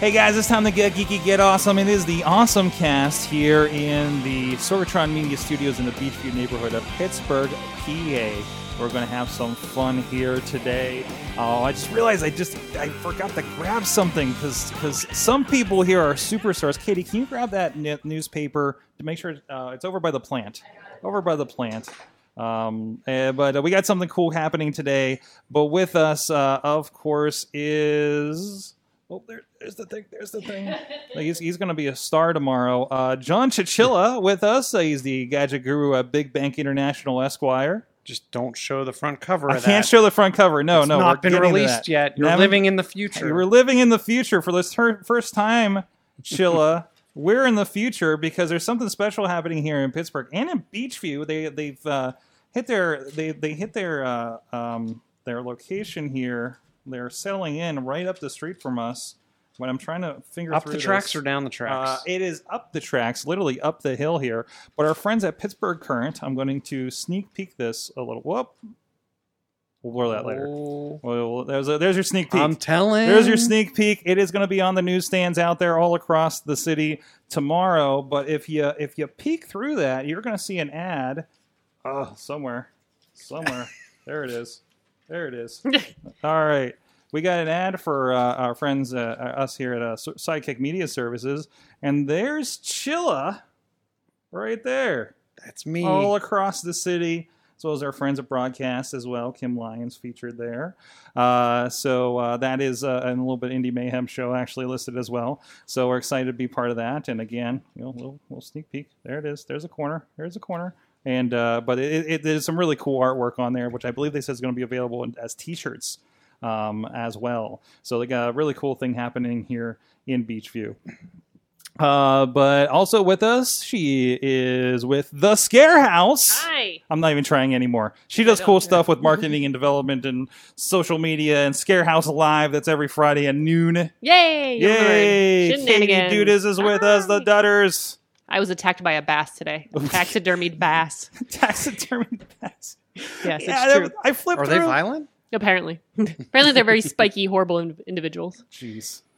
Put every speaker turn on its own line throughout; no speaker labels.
Hey guys, it's time to get geeky, get awesome. It is the Awesome Cast here in the Sorgatron Media Studios in the Beechview neighborhood of Pittsburgh, PA. We're to have some fun here today. Oh, I just realized I just I forgot to grab something because because some people here are superstars. Katie, can you grab that n- newspaper to make sure uh, it's over by the plant? Over by the plant. Um, eh, but uh, we got something cool happening today. But with us, uh, of course, is Oh, there, there's the thing. There's the thing. Like, he's he's going to be a star tomorrow. Uh, John Chichilla with us. Uh, he's the gadget guru at Big Bank International Esquire.
Just don't show the front cover.
I
of
can't show the front cover. No,
It's
no,
not
we're
been released yet. You're
Haven't-
living in the future.
We're living in the future for this ter- first time, Chilla. we're in the future because there's something special happening here in Pittsburgh and in Beechview. They they've uh, hit their they they hit their uh, um, their location here. They're settling in right up the street from us. When I'm trying to finger
Up
through
the tracks
this.
or down the tracks?
Uh, it is up the tracks, literally up the hill here. But our friends at Pittsburgh Current, I'm going to sneak peek this a little. Whoop. We'll blur that later.
Oh,
Well, there's a, there's your sneak peek.
I'm telling.
There's your sneak peek. It is going to be on the newsstands out there all across the city tomorrow. But if you if you peek through that, you're going to see an ad. Oh, somewhere, somewhere. there it is. There it is. all right, we got an ad for uh, our friends, uh, us here at uh, Sidekick Media Services, and there's Chilla, right there
That's me.
all across the city, as well as our friends at Broadcast as well. Kim Lyons featured there. Uh, so uh, that is uh, a little bit Indie Mayhem show actually listed as well. So we're excited to be part of that. And again, you know, little, little sneak peek. There it is. There's a corner. There's a corner. And uh, but it, it, there's some really cool artwork on there, which I believe they said is going to be available as T-shirts um, as well. So they got a really cool thing happening here in Beechview. Uh, but also with us, she is with the Scare House.
Hi.
I'm not even trying anymore. She does cool
don't-
stuff with marketing and development and social media and Scare House Live. That's every Friday at noon.
Yay.
Yay!
Katie
Katie Dudas is with us, the
Hi.
Dutters.
I was attacked by a bass today. A taxidermied bass.
Taxidermy bass.
Yes,
Yeah,
it's true.
I flipped
Are they violent?
Apparently. Apparently they're very spiky, horrible in- individuals.
Jeez.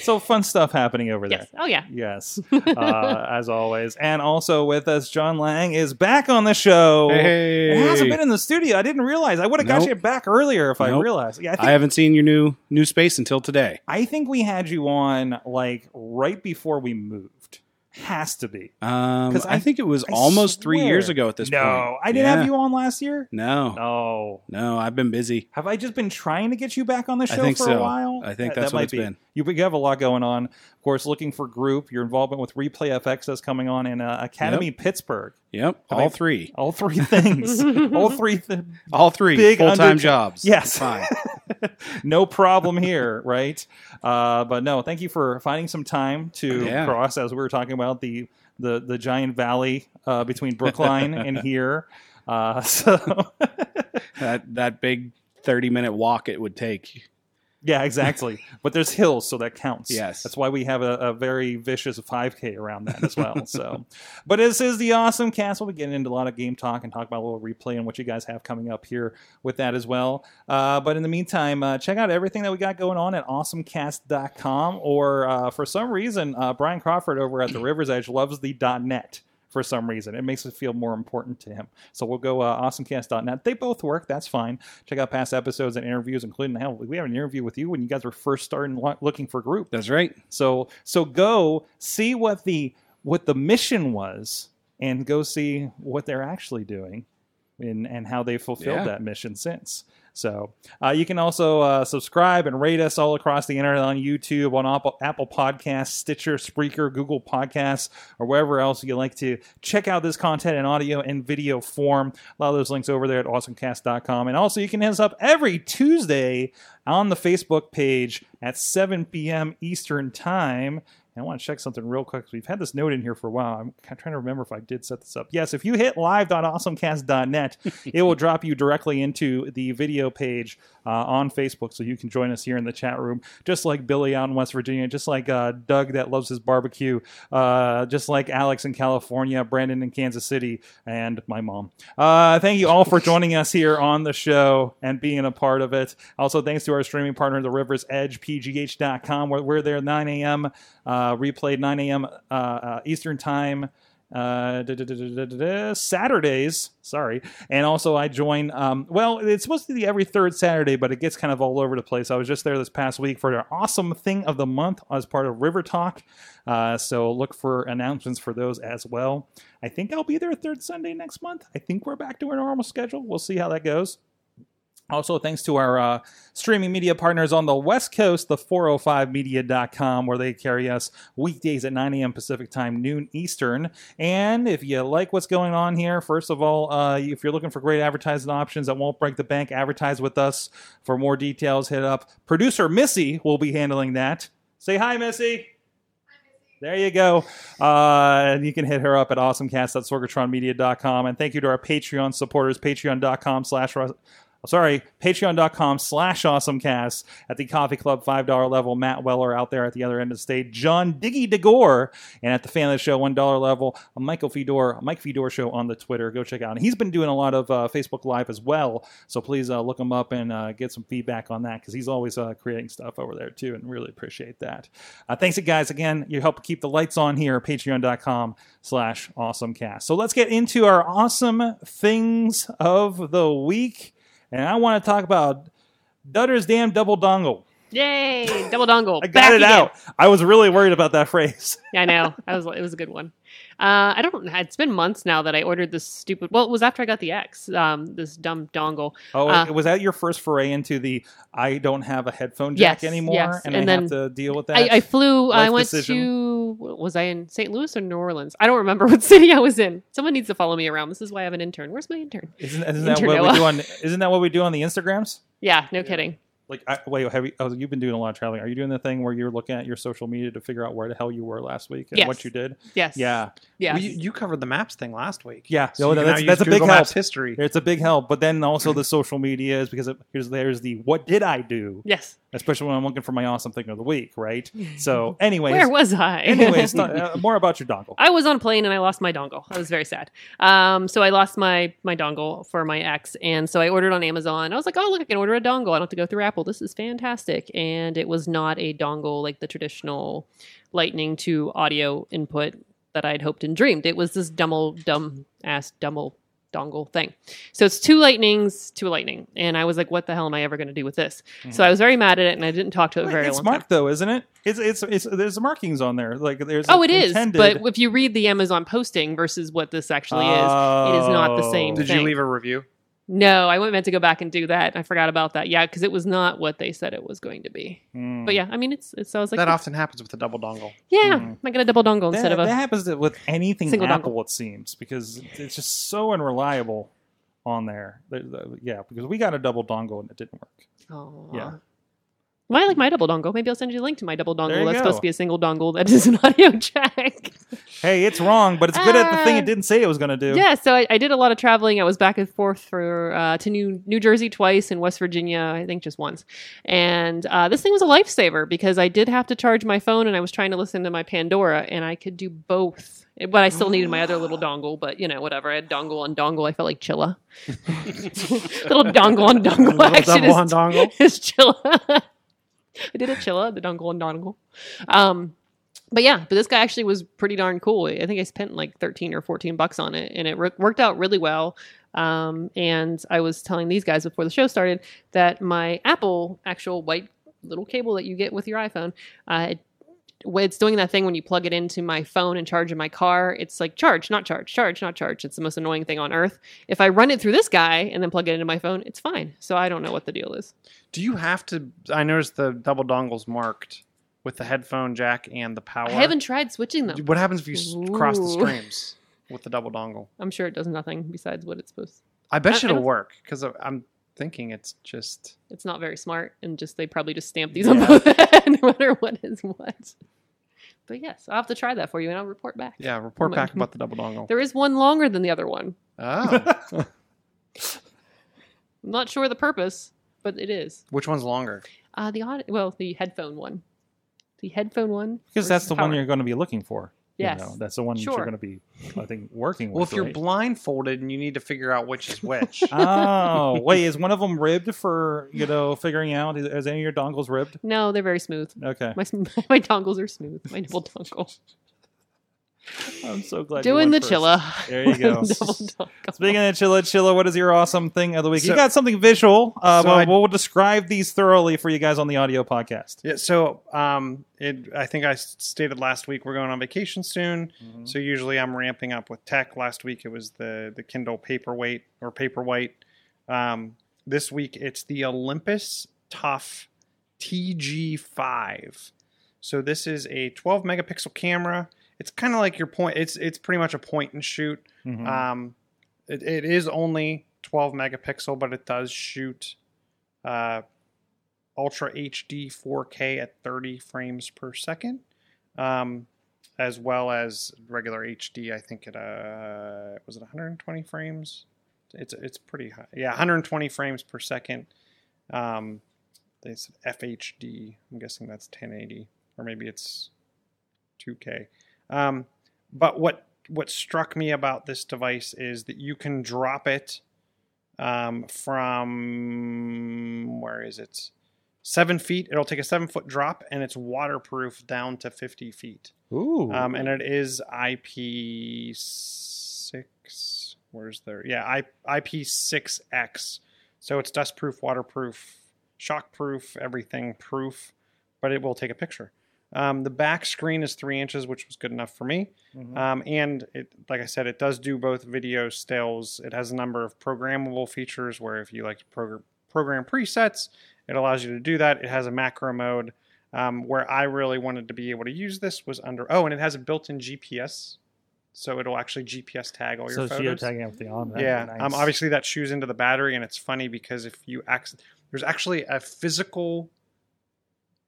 So fun stuff happening over there.
Yes. Oh, yeah.
Yes, uh, as always. And also with us, John Lang is back on the show.
Hey.
It hasn't been in the studio. I didn't realize. I would have got
Nope.
you back earlier if I realized. Yeah, I think
I haven't seen your new new space until today.
I think we had you on like right before we moved. Has to be.
Um, I,
I-
think it was
I
almost three years ago at this
no,
point.
No, I didn't
Yeah.
have you on last year.
No,
No.
no, I've been busy.
Have I just been trying to get you back on the show for a while?
I think
That-
that's
that
what
might
it's
be.
been.
You you have a lot going on. Of course, looking for group. Your involvement with Replay FX that's coming on in uh, Academy Pittsburgh.
Yep,
Have
all
I-
three,
All three things. all three. Th-
all three
Big
full time jobs.
Yes.
fine.
no problem here, right? Uh, but no, thank you for finding some time to
Yeah.
cross as we were talking about the the the giant valley uh, between Brookline and here. Uh, so
that that big thirty minute walk it would take.
Yeah, exactly. But there's hills, so that counts.
Yes.
that's why we have a, a very vicious 5K around that as well. So, but this is the awesome cast. We'll be getting into a lot of game talk and talk about a little replay and what you guys have coming up here with that as well. Uh, but in the meantime, uh, check out everything that we got going on at awesomecast.com or uh, for some reason, uh, Brian Crawford over at the River's Edge loves the .net for some reason. It makes it feel more important to him. So we'll go uh, awesomecast.net. They both work. That's fine. Check out past episodes and interviews, including hell, we have an interview with you when you guys were first starting looking for group.
That's right.
So so go see what the what the mission was and go see what they're actually doing and and how they fulfilled
Yeah.
that mission since. So uh, you can also uh, subscribe and rate us all across the internet on YouTube, on Apple, Apple Podcasts, Stitcher, Spreaker, Google Podcasts, or wherever else you like to check out this content in audio and video form. A lot of those links over there at awesomecast.com. And also, you can hit us up every Tuesday on the Facebook page at 7 p.m. Eastern Time. I want to check something real quick. We've had this note in here for a while. I'm trying to remember if I did set this up. Yes, if you hit live.awesomecast.net, it will drop you directly into the video page uh, on Facebook so you can join us here in the chat room, just like Billy out in West Virginia, just like uh, Doug that loves his barbecue, uh, just like Alex in California, Brandon in Kansas City, and my mom. Uh, thank you all for joining us here on the show and being a part of it. Also, thanks to our streaming partner, The River's Edge, PGH.com. We're, we're there 9 a.m., uh, replayed 9 a.m. Uh, uh, Eastern Time uh, da- da- da- da- da- da- da, Saturdays. Sorry, and also I join. Um, well, it's supposed to be every third Saturday, but it gets kind of all over the place. I was just there this past week for their awesome thing of the month as part of River Talk. Uh, so look for announcements for those as well. I think I'll be there third Sunday next month. I think we're back to our normal schedule. We'll see how that goes. Also, thanks to our uh, streaming media partners on the West Coast, the 405media.com, where they carry us weekdays at 9 a.m. Pacific time, noon Eastern. And if you like what's going on here, first of all, uh, if you're looking for great advertising options that won't break the bank, advertise with us. For more details, hit up producer Missy will be handling that. Say hi, Missy. There you go. Uh, and you can hit her up at awesomecast.sorgatronmedia.com. And thank you to our Patreon supporters, patreon.com slash sorry, patreon.com slash awesomecast at the coffee club $5 level. Matt Weller out there at the other end of the stage. John Diggy DeGore. And at the fan of the show, $1 level, Michael Fedor, Mike Fedor show on the Twitter. Go check out. And he's been doing a lot of uh, Facebook Live as well. So please uh, look him up and uh, get some feedback on that because he's always uh, creating stuff over there too. And really appreciate that. Uh, thanks, guys. Again, you help keep the lights on here. Patreon.com slash awesomecast. So let's get into our awesome things of the week and I want to talk about Dutter's damn double dongle.
Yay! Double dongle.
I got
Back
it
again.
out. I was really worried about that phrase.
Yeah, I know. That was it was a good one. Uh, I don't. It's been months now that I ordered this stupid. Well, it was after I got the X. Um, this dumb dongle.
Oh,
Uh,
was that your first foray into the I don't have a headphone jack
Yes,
anymore,
yes.
and,
And
I have to deal with that?
I, I flew. I went
decision?
to. Was I in St. Louis or New Orleans? I don't remember what city I was in. Someone needs to follow me around. This is why I have an intern. Where's my intern?
isn't, isn't that what we do on? Isn't that what we do on the Instagrams?
Yeah, no kidding.
Like, I, wait, have you? Oh, you've been doing a lot of traveling. Are you doing the thing where you're looking at your social media to figure out where the hell you were last week and
Yes.
what you did?
Yes.
Yeah,
yeah
Well, you, you covered the maps thing last week.
Yeah.
So
no,
can
that's- that's a big
Google Maps
help.
history.
it's a big help. But then also the social media is because it, here's there's the what did I do?
yes.
Especially when I'm looking for my awesome thing of the week, right? So, anyways,
Where was I?
anyways, th- uh, more about your dongle.
I was on a plane and I lost my dongle. I was very sad. Um, so I lost my my dongle for my ex, and so I ordered on Amazon. I was like, oh look, I can order a dongle. I don't have to go through Apple. This is fantastic. And it was not a dongle like the traditional Lightning to audio input that I'd hoped and dreamed. It was this dumb dumb ass dumb dongle thing. So it's two lightnings to a lightning, and I was like, what the hell am I ever going to do with this? So I was very mad at it, and I didn't talk to it very
Mm-hmm. it's
long. time.
marked though, isn't it? It's it's it's there's markings on there. Like there's
Oh, it is.
intended-
But if you read the Amazon posting versus what this actually is, it is not the same
Oh.
Did
thing.
you leave a review?
No, I went meant to go back and do that. I forgot about that. Yeah, because it was not what they said it was going to be.
Hmm.
But yeah, I mean, it's, it's I was like,
that often happens with a double dongle.
yeah,
Hmm.
I got a double dongle
that,
instead of a.
that happens with anything
single
Apple, it seems, because it's just so unreliable on there. The- the- yeah, because we got a double dongle and it didn't work.
Aw.
Yeah.
Well, I like my double dongle. Maybe I'll send you a link to my double dongle. That's
go.
supposed to be a single dongle that is an audio jack.
Hey, it's wrong, but it's good at the thing
Uh,
it didn't say it was going to do.
Yeah, so I, I did a lot of traveling. I was back and forth for uh, to New New Jersey twice and West Virginia, I think just once. And uh, this thing was a lifesaver because I did have to charge my phone and I was trying to listen to my Pandora, and I could do both. But I still needed my other little dongle. But you know, whatever. I had dongle on dongle. I felt like Chilla. little dongle on dongle
Little
action
double on
is,
dongle.
is Chilla. I did a Chilla, the dongle and dongle. Um, but yeah, but this guy actually was pretty darn cool. I think I spent like 13 or 14 bucks on it and it re- worked out really well. Um, and I was telling these guys before the show started that my Apple actual white little cable that you get with your iPhone, uh, it it's doing that thing when you plug it into my phone and charge in my car. It's like charge, not charge, charge, not charge. It's the most annoying thing on earth. If I run it through this guy and then plug it into my phone, it's fine. So I don't know what the deal is.
Do you have to? I noticed the double dongles marked with the headphone jack and the power.
I haven't tried switching them.
What happens if you s- cross the streams with the double dongle?
I'm sure it does nothing besides what it's supposed. to.
I bet
I-
you it'll
don't-
work because I'm thinking it's just.
It's not very smart, and just they probably just stamp these
Yeah.
on both no matter what is what. But yes, I'll have to try that for you, and I'll report back.
Yeah, report back about the double dongle.
There is one longer than the other one.
Oh,
I'm not sure the purpose, but it is.
which one's longer?
Uh, the aud- well, the headphone one. The headphone one.
Because that's
versus
the one
power.
you're going to be looking for. You
Yes.
know. that's the one that you're going to be, I think, working
Well,
with.
Well, if you're
right?
blindfolded and you need to figure out which is which,
oh, wait, is one of them ribbed for you know figuring out? Is, is any of your dongles ribbed?
No, they're very smooth.
Okay,
My my dongles are smooth. My nipple dongle.
I'm so glad. you
Doing the
went first.
chilla.
There you go. Speaking of chilla, chilla, what is your awesome thing of the week? you got something visual. Uh,
So
well,
I-
we'll describe these thoroughly for you guys on the audio podcast.
yeah. So, um, it. I think I s- stated last week we're going on vacation soon. So usually I'm ramping up with tech. Last week it was the the Kindle Paperweight or Paperwhite. Um, this week it's the Olympus Tough TG5. So this is a 12 megapixel camera. It's kind of like your point. It's it's pretty much a point and shoot.
Mhm.
Um, it, it is only 12 megapixel, but it does shoot uh, Ultra HD 4K at 30 frames per second, um, as well as regular HD. I think it uh, was it 120 frames. It's it's pretty high. Yeah, 120 frames per second. Um, it's FHD. I'm guessing that's 1080, or maybe it's 2K. Um, but what what struck me about this device is that you can drop it um, from where is it? Seven feet. It'll take a seven foot drop, and it's waterproof down to 50 feet.
Ooh,
Um, and it is IP six. Where's there? Yeah, IP six X. So it's dustproof, waterproof, shockproof, everything proof. But it will take a picture. Um, the back screen is three inches, which was good enough for me.
Mhm.
Um, and it, like I said, it does do both video stills. It has a number of programmable features where if you like to progr- program presets, it allows you to do that. It has a macro mode. Um, where I really wanted to be able to use this was under oh, and it has a built-in GPS, so it'll actually GPS tag all
so
your photos.
geotagging everything on. That'd
Yeah,
be
um, obviously that chews into the battery, and it's funny because if you acc- there's actually a physical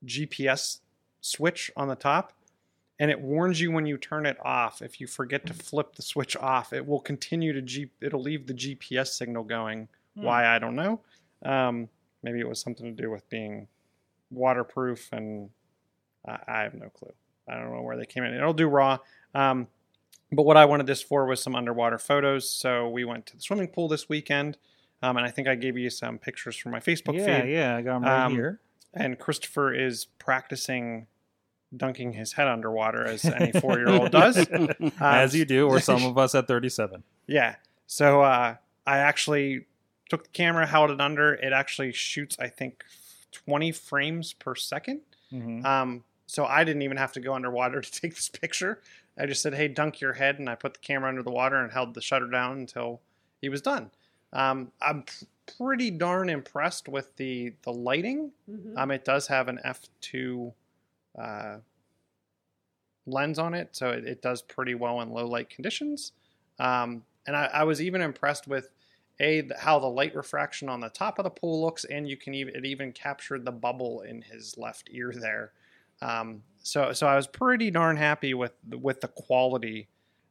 GPS switch on the top, and it warns you when you turn it off. If you forget to flip the switch off, it will continue to G. It'll leave the GPS signal going.
Hmm.
Why I don't know. Um, maybe it was something to do with being waterproof, and I, I have no clue. I don't know where they came in. It'll do raw. Um, but what I wanted this for was some underwater photos. So we went to the swimming pool this weekend, um, and I think I gave you some pictures from my Facebook
yeah,
feed.
yeah, yeah, I got 'em right
Um,
here.
And Christopher is practicing dunking his head underwater as any four-year-old does. Uh,
As you do, or some of us at 37.
Yeah. So uh, I actually took the camera, held it under. It actually shoots, I think, 20 frames per second.
Mhm.
Um, so I didn't even have to go underwater to take this picture. I just said, "Hey, dunk your head," and I put the camera under the water and held the shutter down until he was done. Um, I'm pretty darn impressed with the the lighting.
Mhm.
Um, it does have an f two uh, lens on it, so it, it does pretty well in low light conditions. Um, and I, I was even impressed with a how the light refraction on the top of the pool looks, and you can even it even captured the bubble in his left ear there. Um, so so I was pretty darn happy with with the quality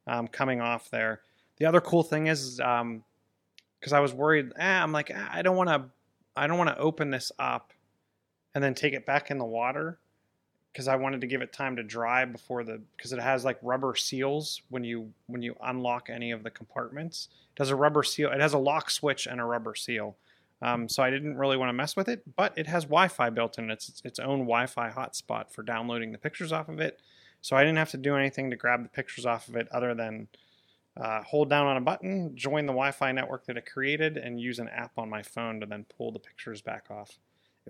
um, coming off there. The other cool thing is because I was worried. Ah, I'm like ah, I don't want to I don't want to open this up and then take it back in the water because I wanted to give it time to dry before the because it has like rubber seals when you when you unlock any of the compartments. It has a rubber seal. It has a lock switch and a rubber seal. Um, so I didn't really want to mess with it, but it has Wi-Fi built in. It's its, own Wi-Fi hotspot for downloading the pictures off of it. So I didn't have to do anything to grab the pictures off of it other than uh, hold down on a button, join the Wi-Fi network that it created, and use an app on my phone to then pull the pictures back off.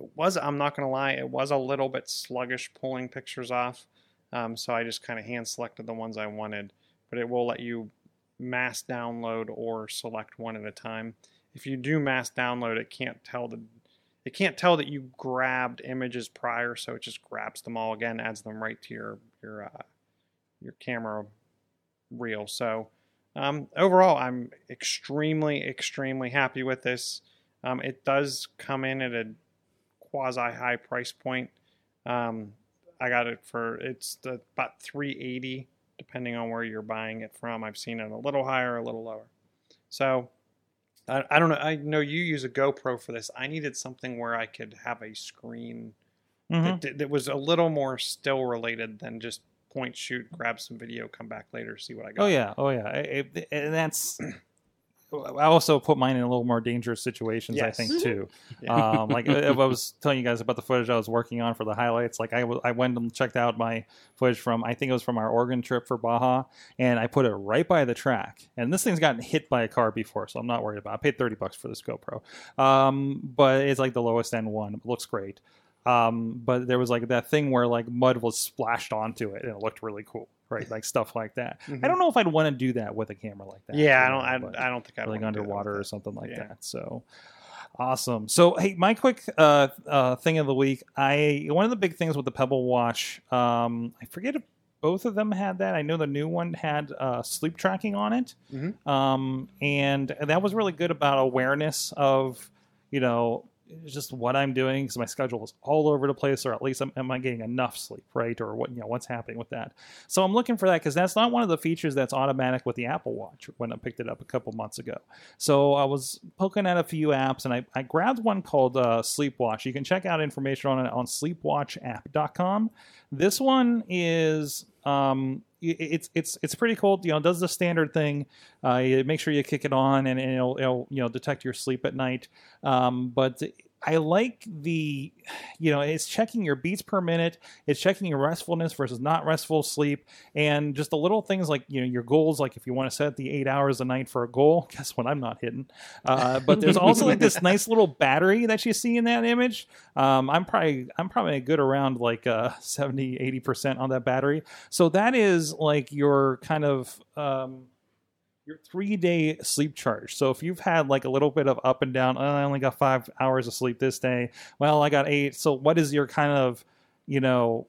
It was, I'm not going to lie, it was a little bit sluggish pulling pictures off. Um, so I just kind of hand selected the ones I wanted, but it will let you mass download or select one at a time. If you do mass download, it can't tell the it can't tell that you grabbed images prior, so it just grabs them all again, adds them right to your your uh, your camera reel. So um, overall, I'm extremely extremely happy with this. Um, it does come in at a quasi high price point. Um, I got it for it's the, about 380 depending on where you're buying it from. I've seen it a little higher, a little lower. So I, I don't know. I know you use a GoPro for this. I needed something where I could have a screen
Mhm.
that, that was a little more still related than just point shoot, grab some video, come back later, see what I got.
Oh yeah, oh yeah, I- I- and that's. I also put mine in a little more dangerous situations.
Yes.
I think too.
Yeah.
Um, like if I was telling you guys about the footage I was working on for the highlights, like I went and checked out my footage from I think it was from our Oregon trip for Baja, and I put it right by the track. And this thing's gotten hit by a car before, so I'm not worried about. it. I paid thirty bucks for this GoPro, um, but it's like the lowest end one. It looks great. Um, but there was like that thing where like mud was splashed onto it, and it looked really cool, right? Like stuff like that.
Mhm.
I don't know if I'd want to do that with a camera like that.
yeah, I don't.
know,
I, I don't think I'd
like
wanna do that
underwater or something like
Yeah.
that. So awesome. So hey, my quick uh, uh, thing of the week. I one of the big things with the Pebble Watch. Um, I forget if both of them had that. I know the new one had uh, sleep tracking on it,
Mhm.
um, and that was really good about awareness of you know just what I'm doing because my schedule is all over the place, or at least am, am I getting enough sleep, right? Or what you know what's happening with that. So I'm looking for that because that's not one of the features that's automatic with the Apple Watch when I picked it up a couple months ago. So I was poking at a few apps and I, I grabbed one called uh, Sleepwatch. You can check out information on it on sleepwatchapp.com. This one is um, it's it's it's pretty cool. You know, does the standard thing. Uh, make sure you kick it on and, and it'll, it'll you know detect your sleep at night. Um, but I like the, you know, it's checking your beats per minute. It's checking your restfulness versus not restful sleep, and just the little things like you know your goals. Like if you want to set the eight hours a night for a goal, guess what? I'm not hitting. Uh, but there's also like this nice little battery that you see in that image. Um, I'm probably I'm probably good around like uh, 70 80 percent on that battery. So that is like your kind of um, your three day sleep charge. So if you've had like a little bit of up and down, oh, I only got five hours of sleep this day. Well, I got eight. So what is your kind of, you know,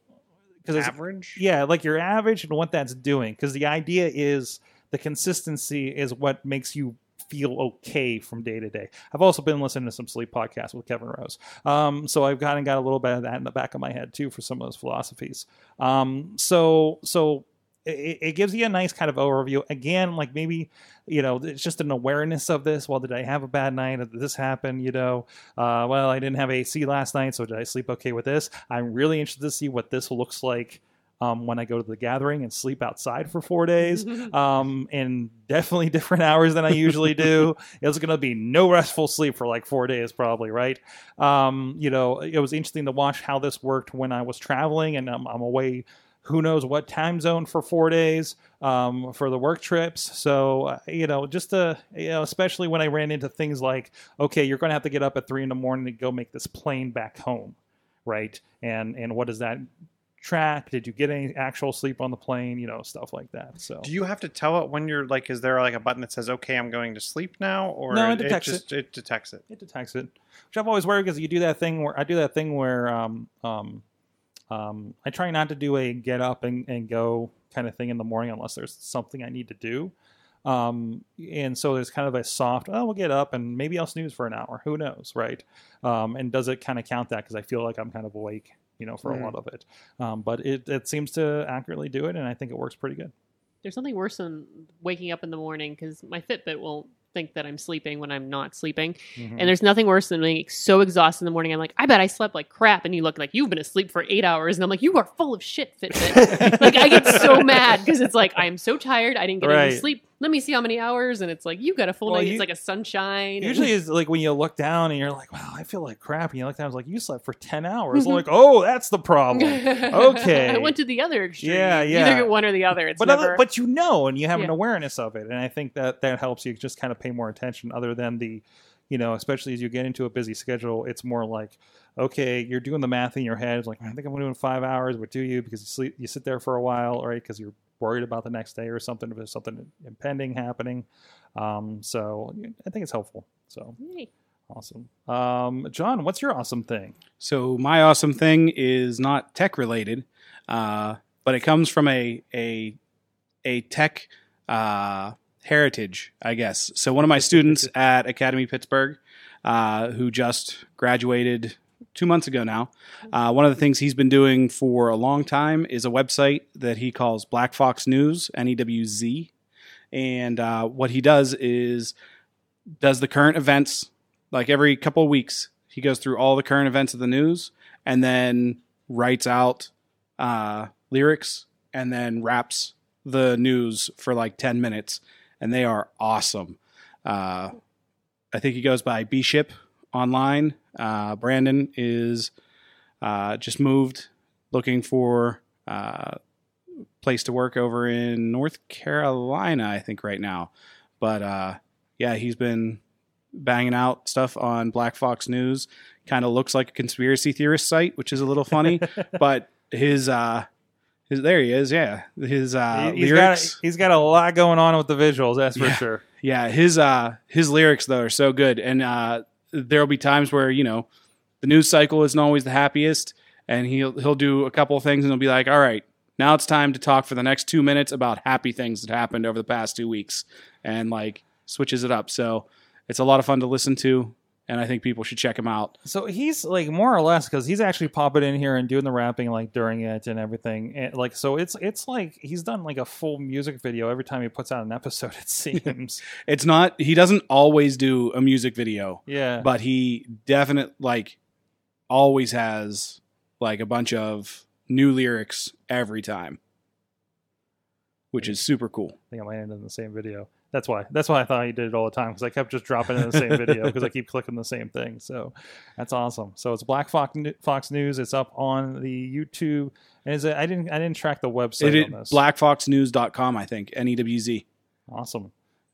because
Average.
yeah, like your average and what that's doing. Because the idea is the consistency is what makes you feel okay from day to day. I've also been listening to some sleep podcasts with Kevin Rose. Um, so I've kind of got a little bit of that in the back of my head too for some of those philosophies. Um, so, so it, it gives you a nice kind of overview. Again, like maybe, you know, it's just an awareness of this. Well, did I have a bad night? Did this happen? You know, uh, well, I didn't have AC last night, so did I sleep okay with this? I'm really interested to see what this looks like um, when I go to the gathering and sleep outside for four days, um, and definitely different hours than I usually do. It's going to be no restful sleep for like four days, probably, right? Um, you know, it was interesting to watch how this worked when I was traveling and I'm, I'm away. Who knows what time zone for four days um, for the work trips? So uh, you know, just to you know, especially when I ran into things like, okay, you're going to have to get up at three in the morning to go make this plane back home, right? And and what does that track? Did you get any actual sleep on the plane? You know, stuff like that. So
Do you have to tell it when you're like? Is there like a button that says "Okay, I'm going to sleep now"? Or
No, it detects
just it detects it.
it detects it, which I've always worried because you do that thing where I do that thing where um, um, um, I try not to do a get up and, and go kind of thing in the morning unless there's something I need to do. Um, and so there's kind of a soft, oh, we'll get up and maybe I'll snooze for an hour. Who knows, right? Um, and does it kind of count that because I feel like I'm kind of awake, you know, for a lot of it. Um, but it, it seems to accurately do it, and I think it works pretty good.
There's something worse than waking up in the morning because my Fitbit will think that I'm sleeping when I'm not sleeping.
Mhm.
And there's nothing worse than being so exhausted in the morning. I'm like, I bet I slept like crap. And you look like you've been asleep for eight hours. And I'm like, you are full of shit, Fitbit. like, I get so mad because it's like, I'm so tired. I didn't get any sleep. Let me see how many hours. And it's like, you got a full
Well,
night.
you-
it's like a sunshine. and-
Usually it's like when you look down and you're like, wow, I feel like crap. And you look down, it's like, you slept for 10 hours. I'm like, oh, that's the problem. Okay.
I went to the other extreme.
Yeah, yeah.
Either get one or the other. It's
but,
never.
other, but you know, and you have an awareness of it. And I think that that helps you just kind of pay more attention other than the, you know, especially as you get into a busy schedule, it's more like, okay, you're doing the math in your head. It's like, I think I'm doing five hours, but do you? Because you sleep, you sit there for a while, right? Because you're worried about the next day or something, if there's something impending happening. Um, so I think it's helpful. So
Yay.
awesome. Um, John, what's your awesome thing?
So my awesome thing is not tech related, uh, but it comes from a a a tech uh, heritage, I guess. So one of my students at Academy Pittsburgh, uh, who just graduated two months ago now, uh, one of the things he's been doing for a long time is a website that he calls Black Fox News, N E W Z, and uh, what he does is does the current events like every couple of weeks he goes through all the current events of the news and then writes out uh, lyrics and then raps the news for like 10 minutes. And they are awesome. Uh, i think he goes by bship online uh, brandon is uh, just moved looking for uh, place to work over in north carolina i think right now but uh, yeah he's been banging out stuff on Black Fox News. Kind of looks like a conspiracy theorist site, which is a little funny. but his uh his there he is, yeah. His uh
He- he's
lyrics.
got he's got a lot going on with the visuals, that's for
Yeah.
sure.
Yeah, his uh his lyrics though are so good. And uh there'll be times where, you know, the news cycle isn't always the happiest and he'll he'll do a couple of things and he'll be like, "All right, now it's time to talk for the next 2 minutes about happy things that happened over the past 2 weeks." And like switches it up. So it's a lot of fun to listen to and I think people should check him out.
So he's like more or less because he's actually popping in here and doing the rapping like during it and everything. And like so, it's it's like he's done like a full music video every time he puts out an episode. It seems.
It's not he doesn't always do a music video,
yeah.
but he definitely like always has like a bunch of new lyrics every time. Which is super cool.
I think I might end in the same video. That's why. That's why I thought he did it all the time because I kept just dropping in the same video because I keep clicking the same thing. So that's awesome. So it's Black Fox, Fox News. It's up on the YouTube. And is it? I didn't. I didn't track the website
It
on
is
this.
blackfoxnews.com, I think. N E W Z.
Awesome.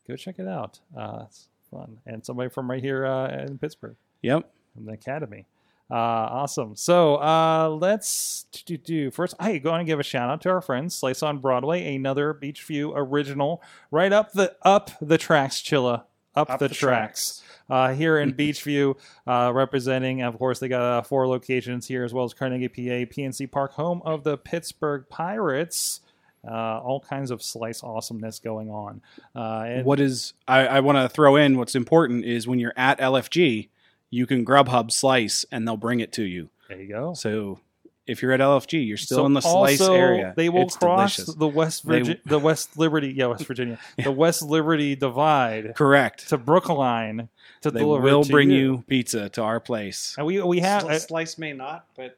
Go check it out. Uh, it's fun. And somebody from right here uh, in Pittsburgh.
Yep.
from the academy. Uh, awesome. So uh, let's do, do first. I go on and give a shout out to our friends Slice on Broadway, another Beechview original, right up the up the tracks, Chilla, up,
Up
the,
the
tracks. Uh, here in Beechview, uh, representing, of course, they got uh, four locations here as well as Carnegie, PA, PNC Park, home of the Pittsburgh Pirates. Uh, all kinds of slice awesomeness going on. Uh, and
What is I, I want to throw in what's important is when you're at LFG, you can Grubhub slice and they'll bring it to you.
there you go.
So if you're at LFG, you're still
So
in the slice
also,
area.
They will
It's
cross
delicious.
the West
They-
Virgi- the West Liberty, yeah, West Virginia, the West Liberty divide
Correct.
to Brookline to
They
deliver
will
to
bring
you.
you pizza to our place.
And we we have
Sli-
uh,
Slice may not, but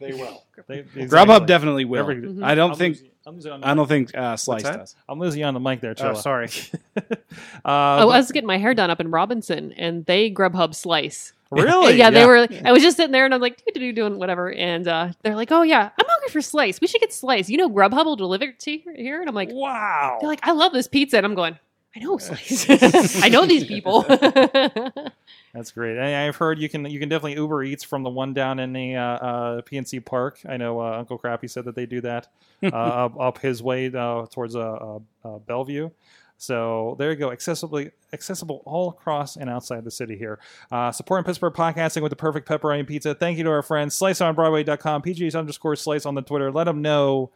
they will.
they,
Grubhub
exactly.
definitely will.
Every-
Mhm.
I don't
I'm
think
losing- I'm losing on the
I
mic.
don't think uh, Slice
that?
does.
I'm losing you on the mic there,
Oh, sorry.
uh,
Oh, I was getting my hair done up in Robinson, and they Grubhub slice.
really?
yeah, they were. I was just sitting there, and I'm like, doing whatever, and uh, they're like, "Oh yeah, I'm hungry for slice. We should get slice. You know, Grubhub will deliver it to you here." And I'm like,
Wow.
"They're like, I love this pizza," and I'm going, "I know slice. I know these people."
That's great. And I've heard you can you can definitely Uber Eats from the one down in the uh, uh, PNC Park. I know uh, Uncle Crappy said that they do that uh, up, up his way uh, towards uh, uh, uh, Bellevue. So there you go, accessibly accessible all across and outside the city here. Uh, supporting Pittsburgh podcasting with the perfect pepperoni pizza. Thank you to our friends SliceOnBroadway.com, PG's underscore Slice on the Twitter. Let them know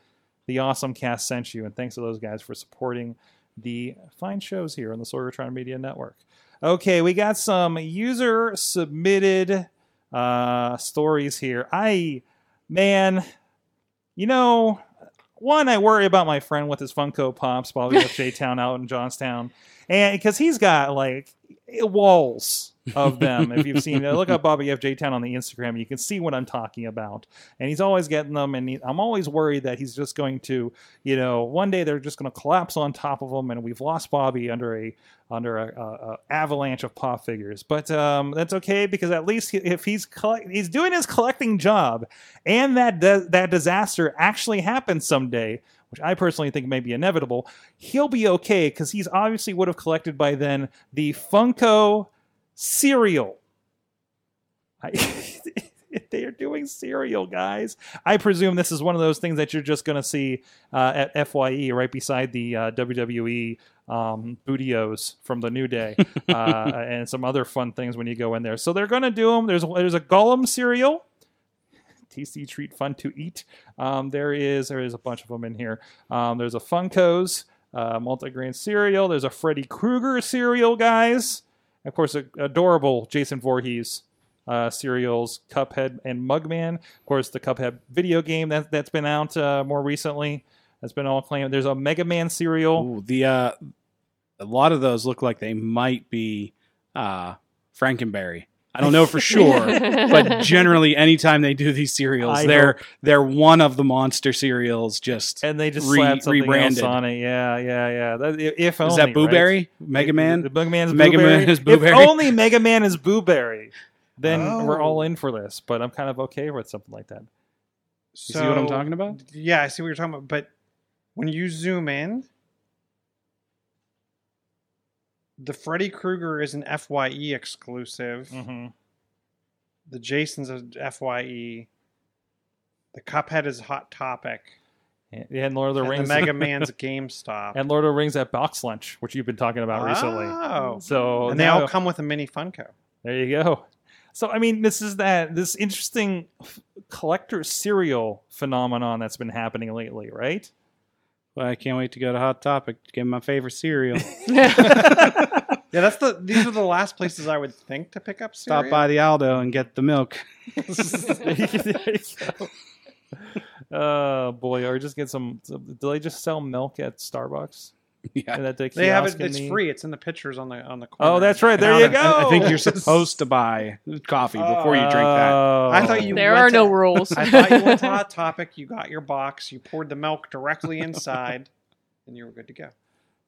the awesome cast sent you, and thanks to those guys for supporting the fine shows here on the Sorgatron Media Network. Okay, we got some user submitted uh, stories here. I, man, you know, one, I worry about my friend with his Funko Pops, while Bobby F. J. Town out in Johnstown, and because he's got like walls of them. if you've seen, look up Bobby F. J. Town on the Instagram, you can see what I'm talking about. And he's always getting them, and he, I'm always worried that he's just going to, you know, one day they're just going to collapse on top of him, and we've lost Bobby under a under a, a, a avalanche of pop figures. But um, that's okay because at least he, if he's collect, he's doing his collecting job, and that that disaster actually happens someday, which I personally think may be inevitable, he'll be okay because he's obviously would have collected by then the Funko cereal. I, they are doing cereal, guys. I presume this is one of those things that you're just going to see uh, at Fye right beside the uh, WWE um, Booty-O's from the New Day uh, and some other fun things when you go in there. So they're going to do them. There's there's a Gollum cereal. Tasty treat, fun to eat. Um, there is there is a bunch of them in here. Um, there's a Funkos uh, multigrain cereal. There's a Freddy Krueger cereal, guys. Of course, a, adorable Jason Voorhees uh, cereals, Cuphead and Mugman. Of course, the Cuphead video game that that's been out uh, more recently. That's been all claimed. There's a Mega Man cereal.
Ooh, the uh, a lot of those look like they might be uh, Frankenberry. I don't know for sure, but generally, anytime they do these cereals,
I
they're they're one of the monster cereals. Just
and they just
re-
slapped something
rebranded.
else on it. Yeah, yeah, yeah. That, if only,
is that
right?
Boo Berry, Mega Man?
The Mega Man is
Mega
Boo
Man
Berry.
is Boo Berry.
If only Mega Man is Boo Berry, then oh. we're
Oh.
all in for this. But I'm kind of okay with something like that.
You see what I'm talking about?
Yeah, I see what you're talking about. But when you zoom in, the Freddy Krueger is an Fye exclusive.
Mm-hmm.
The Jason's a Fye. The Cuphead is Hot Topic.
And Lord of the
and
Rings,
the Mega Man's GameStop.
and Lord of the Rings at Box Lunch, which you've been talking about recently.
Oh.
So
and they all come with a mini Funko.
There you go. So I mean, this is that this interesting collector serial phenomenon that's been happening lately, right?
Well, I can't wait to go to Hot Topic to get my favorite cereal.
Yeah, that's the. These are the last places I would think to pick up. Cereal.
Stop by the Aldo and get the milk.
there you. Oh boy, or just get some. Do they just sell milk at Starbucks?
Yeah.
And that the
They have
kiosk
it.
in
It's
the-
free. It's in the pictures on the on the. Oh, corner.
Oh, that's right. There
I-
you go.
I, I think you're supposed to buy coffee before you drink that.
Oh.
I thought you
there
went
are no rules.
I thought you went to Hot Topic. You got your box. You poured the milk directly inside, and you were good to go.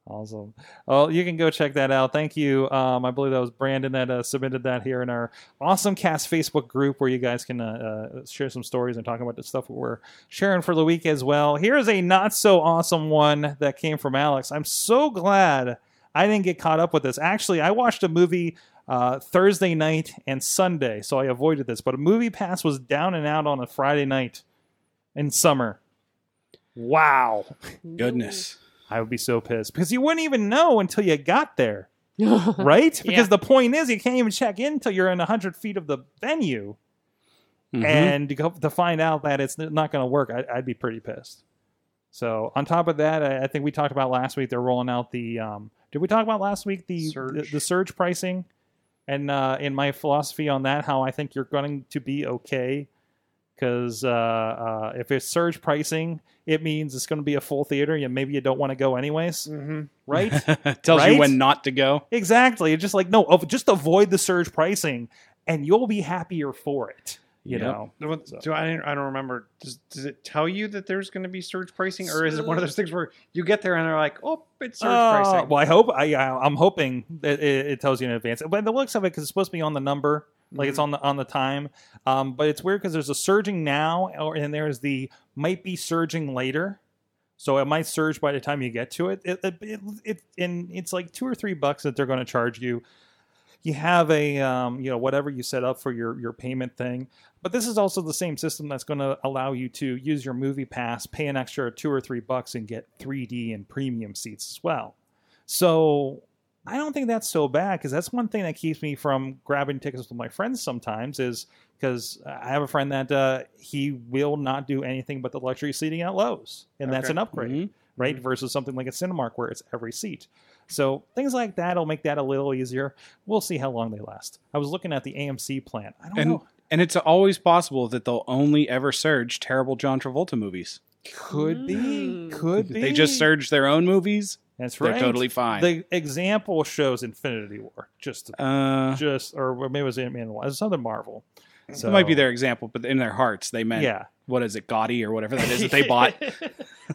Awesome. Well, you can go check that out. Thank you. Um, I believe that was Brandon that uh, submitted that here in our Awesome Cast Facebook group where you guys can uh, uh, share some stories and talk about the stuff we're sharing for the week as well. Here's a not so awesome one that came from Alex. I'm so glad I didn't get caught up with this. Actually, I watched a movie uh, Thursday night and Sunday, so I avoided this. But a movie pass was down and out on a Friday night in summer. Wow.
Goodness.
I would be so pissed because you wouldn't even know until you got there, right? Because
Yeah.
the point is, you can't even check in until you're in 100 feet of the venue.
Mhm.
And to, go, to find out that it's not going to work, I, I'd be pretty pissed. So, on top of that, I, I think we talked about last week, they're rolling out the. Um, did we talk about last week the
Surge.
the, the surge pricing? And uh, in my philosophy on that, how I think you're going to be okay. Because uh, uh, if it's surge pricing, it means it's going to be a full theater, and maybe you don't want to go anyways,
Mm-hmm.
right?
Tells
Right?
you when not to go.
Exactly. It's just like no, just avoid the surge pricing, and you'll be happier for it. You
Yep.
know.
Do I? I don't remember. Does, does it tell you that there's going to be surge pricing, or is it one of those things where you get there and they're like, "Oh, it's surge
Uh,
pricing"?
well, I hope I, I I'm hoping that it, it tells you in advance. But the looks of it, because it's supposed to be on the number, like it's on the on the time. Um, but it's weird because there's a surging now, or and there's the might be surging later. So it might surge by the time you get to it. It, it, it, it and it's like two or three bucks that they're going to charge you. You have a um, you know whatever you set up for your your payment thing, but this is also the same system that's going to allow you to use your movie pass, pay an extra two or three bucks, and get 3D and premium seats as well. So I don't think that's so bad because that's one thing that keeps me from grabbing tickets with my friends sometimes is because I have a friend that uh, he will not do anything but the luxury seating at Loews, and that's an upgrade,
Mhm.
right? Versus something like a Cinemark where it's every seat. So things like that will make that a little easier. We'll see how long they last. I was looking at the AMC plan. I don't
And
know.
and it's always possible that they'll only ever surge terrible John Travolta movies.
Could be.
Mm.
Could be.
They just surge their own movies.
That's
They're
right.
totally fine.
The example shows Infinity War. Just
uh,
just or maybe it was Ant Man. It was something Marvel. So
it might be their example, but in their hearts, they meant
Yeah,
what is it, Gotti or whatever that is that they bought.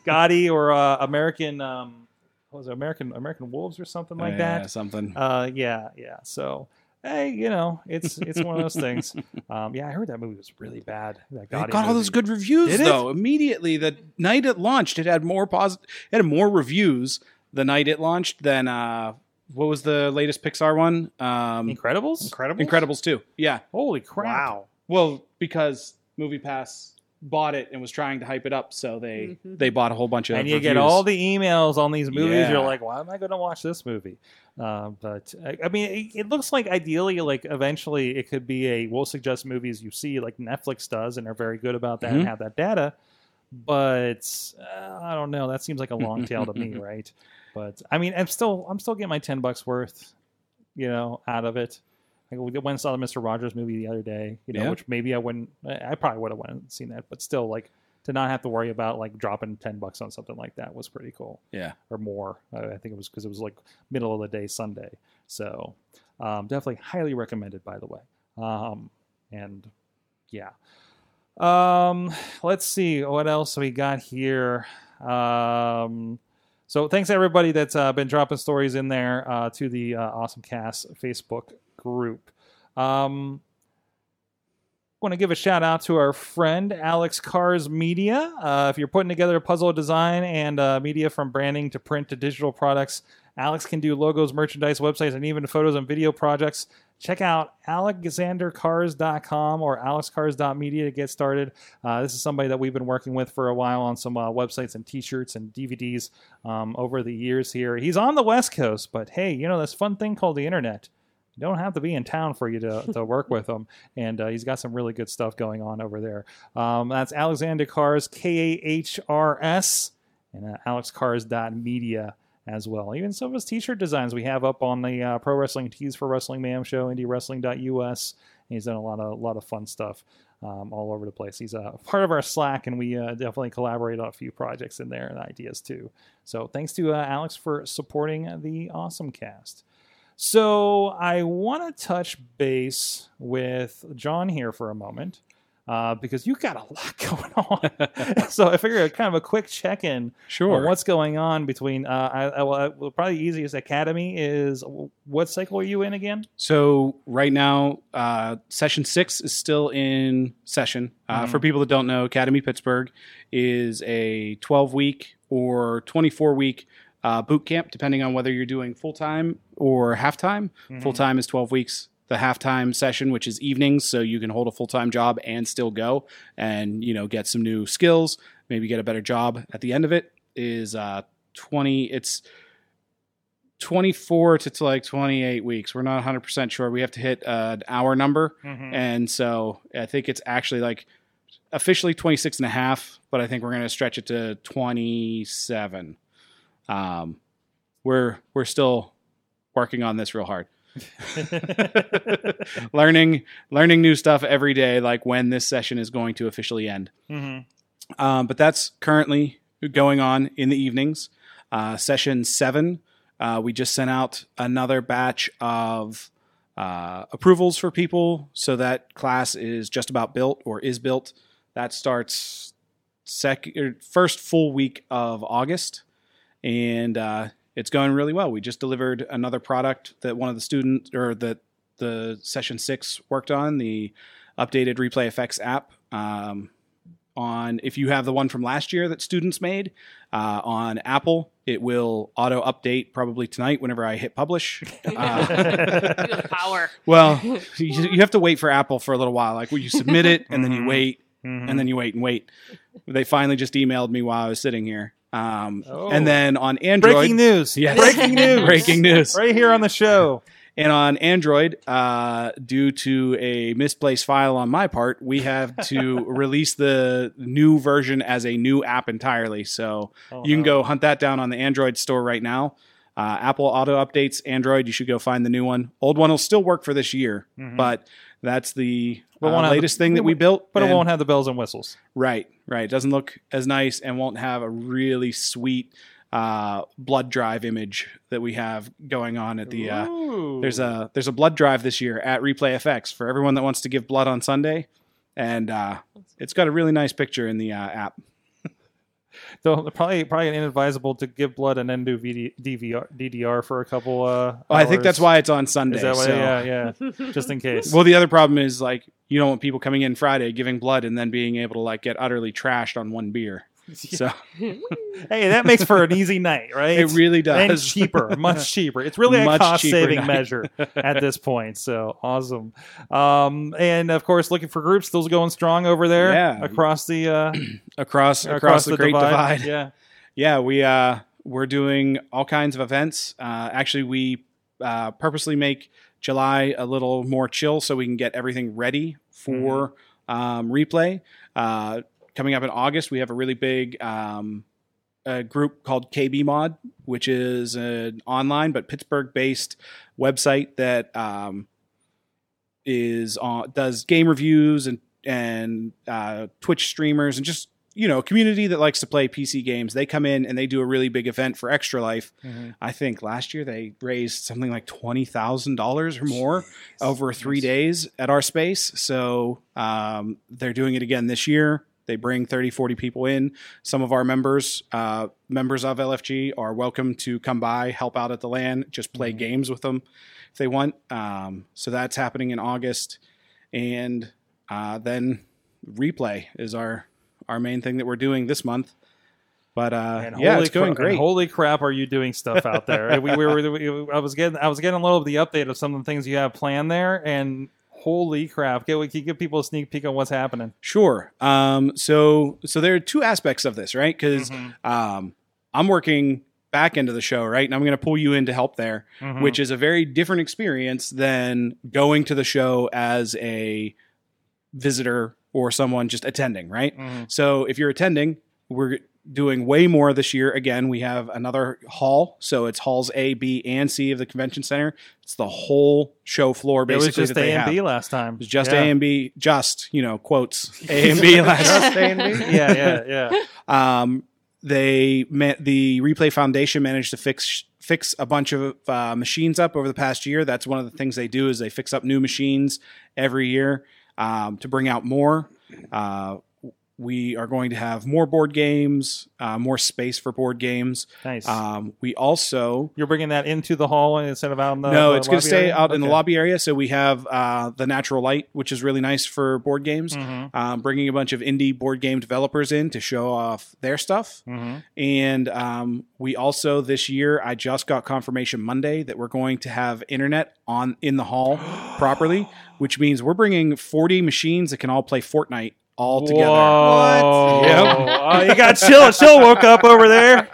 Gotti or uh, American. Um, what was it American American Wolves or something like
Yeah,
that?
Something.
Uh, yeah, yeah. So hey, you know, it's it's one of those things. Um, yeah, I heard that movie was really bad. That
It got all those good reviews
Did it?
though. Immediately, the night it launched, it had more positive. It had more reviews the night it launched than uh, what was the latest Pixar one? Um,
Incredibles.
Incredible.
Incredibles two. Yeah,
Holy crap!
Wow.
Well, because MoviePass bought it and was trying to hype it up, so they
Mhm.
they bought a whole bunch of
and you get all the emails on these movies.
Yeah.
You're like, why am I going to watch this movie? Uh, but I, I mean, it, it looks like ideally, like eventually, it could be a we'll suggest movies you see, like Netflix does, and are very good about that and
Mhm.
have that data. But uh, I don't know. That seems like a long tail to me, right? But I mean, I'm still I'm still getting my ten bucks worth, you know, out of it. I went and saw the Mister Rogers movie the other day, you know,
Yeah.
which maybe I wouldn't. I probably would have went and seen that, but still, like to not have to worry about like dropping ten bucks on something like that was pretty cool,
yeah.
or more. I I think it was because it was like middle of the day Sunday, so um, definitely highly recommended. By the way, um, and yeah. Um, let's see what else we got here. Um, so thanks everybody that's uh, been dropping stories in there uh, to the uh, Awesome Cast Facebook group. Um, want to give a shout out to our friend Alex Kahrs Media. Uh, if you're putting together a puzzle design and uh, media from branding to print to digital products, Alex can do logos, merchandise, websites, and even photos and video projects. Check out alexanderkahrs.com or alexkahrs.media to get started. Uh, this is somebody that we've been working with for a while on some uh, websites and t-shirts and DVDs um, over the years here. He's on the West Coast, but hey, you know this fun thing called the internet. You don't have to be in town for you to, to work with him. And uh, he's got some really good stuff going on over there. Um, that's Alexander Kahrs, K A H R S, and uh, alexkahrs.media as well. Even some of his t-shirt designs we have up on the uh, Pro Wrestling Tees for Wrestling Mayhem Show, IndieWrestling.us. He's done a lot of a lot of fun stuff um, all over the place. He's a part of our Slack, and we uh, definitely collaborate on a few projects in there and ideas too. So thanks to uh, Alex for supporting the Awesome Cast. So I want to touch base with John here for a moment. Uh, because you've got a lot going on, so I figured kind of a quick check-in on
Sure.
what's going on between. Uh, I, I, well, probably the easiest academy is what cycle are you in again?
So right now, uh, session six is still in session. Uh,
Mhm.
For people that don't know, Academy Pittsburgh is a 12 week or 24 week uh, boot camp, depending on whether you're doing full time or half time.
Mm-hmm.
Full time is 12 weeks. The halftime session, which is evenings, so you can hold a full time job and still go and you know get some new skills, maybe get a better job at the end of it. Is uh, 20. It's 24 to, to like 28 weeks. We're not 100% sure. We have to hit uh, an hour number.
Mhm.
And so I think it's actually like officially 26 and a half, but I think we're going to stretch it to 27. Um, we're, we're still working on this real hard. learning, learning new stuff every day, like when this session is going to officially end.
Mhm.
Um, but that's currently going on in the evenings. Uh, session seven, uh, we just sent out another batch of uh, approvals for people. So that class is just about built or is built. That starts sec- er, first full week of August. And uh, it's going really well. We just delivered another product that one of the students or that the session six worked on the updated Replay FX app. Um, on if you have the one from last year that students made uh, on Apple, it will auto update probably tonight whenever I hit publish. Uh,
power.
well, you, you have to wait for Apple for a little while. Like, well, you submit it and then you
Mhm.
wait
Mhm.
and then you wait and wait. They finally just emailed me while I was sitting here. Um,
Oh.
And then on Android,
breaking news.
Yes.
Breaking news.
breaking news.
right here on the show.
And on Android, uh, due to a misplaced file on my part, we have to release the new version as a new app entirely. So
Oh,
you can
no.
go hunt that down on the Android store right now. Uh, Apple auto updates Android. You should go find the new one. Old one will still work for this year,
Mhm.
but that's the
But
uh,
won't the-
latest thing that we built.
but it won't have the bells and whistles.
Right, right. It doesn't look as nice and won't have a really sweet uh, blood drive image that we have going on at the. Uh, there's a there's a blood drive this year at Replay FX for everyone that wants to give blood on Sunday, and uh, it's got a really nice picture in the uh, app.
Though probably probably inadvisable to give blood and then do VD, DVR, DDR for a couple. Uh,
Oh, I think that's why it's on Sunday.
Is that why?
so-
Yeah, yeah. Just in case.
Well, the other problem is like you don't want people coming in Friday giving blood and then being able to like get utterly trashed on one beer. So
Hey, that makes for an easy night, right?
it really does.
and cheaper, much cheaper. It's really a
Much
cost saving
night.
measure at this point. So awesome. Um, and of course, looking for groups, still going strong over there
Yeah.
across the uh,
across across, the, Great Divide.
Yeah.
Yeah, we uh we're doing all kinds of events. Uh, actually, we uh, purposely make July a little more chill so we can get everything ready for um, replay. Uh, coming up in August, we have a really big um, a group called KB Mod, which is an online but Pittsburgh-based website that um, is on does game reviews and and uh, Twitch streamers and just you know a community that likes to play PC games. They come in and they do a really big event for Extra Life. I think last year they raised something like twenty thousand dollars or more over three days at our space. So um, they're doing it again this year. They bring 30, 40 people in. Some of our members, uh, members of LFG, are welcome to come by, help out at the land, just play games with them if they want. Um, so that's happening in August. And uh, then replay is our our main thing that we're doing this month. But uh,
And
yeah,
holy
it's going
cra-
great.
holy crap, are you doing stuff out there? we, we were, we- I was getting, I was getting a little of the update of some of the things you have planned there, and holy crap, can we can you give people a sneak peek on what's happening?
Sure. Um, so so there are two aspects of this, right? Because
Mm-hmm.
um, I'm working back into the show, right? And I'm going to pull you in to help there,
Mhm.
which is a very different experience than going to the show as a visitor or someone just attending, right?
Mhm.
So if you're attending, we're doing way more this year. Again, we have another hall, so it's halls A, B, and C of the convention center. It's the whole show floor, basically.
It
basically.
was just
that
A and
have.
B last time.
It was just
yeah.
A and B, just you know quotes A and B last.
Just A and B?
yeah, yeah, yeah.
Um, they ma- the Replay Foundation managed to fix fix a bunch of uh, machines up over the past year. That's one of the things they do is they fix up new machines every year um, to bring out more. Uh, we are going to have more board games, uh, more space for board games.
Nice.
Um, we also
You're bringing that into the hall instead of out in the
no,
the
it's going to stay
area?
out in the lobby area. So we have uh, the natural light, which is really nice for board games.
Mhm,
Um, bringing a bunch of indie board game developers in to show off their stuff.
mhm.
And um, we also this year, I just got confirmation Monday that we're going to have internet on in the hall properly, which means we're bringing 40 machines that can all play Fortnite all together.
Whoa.
Yep.
Oh, you got chill. Chill woke up over there.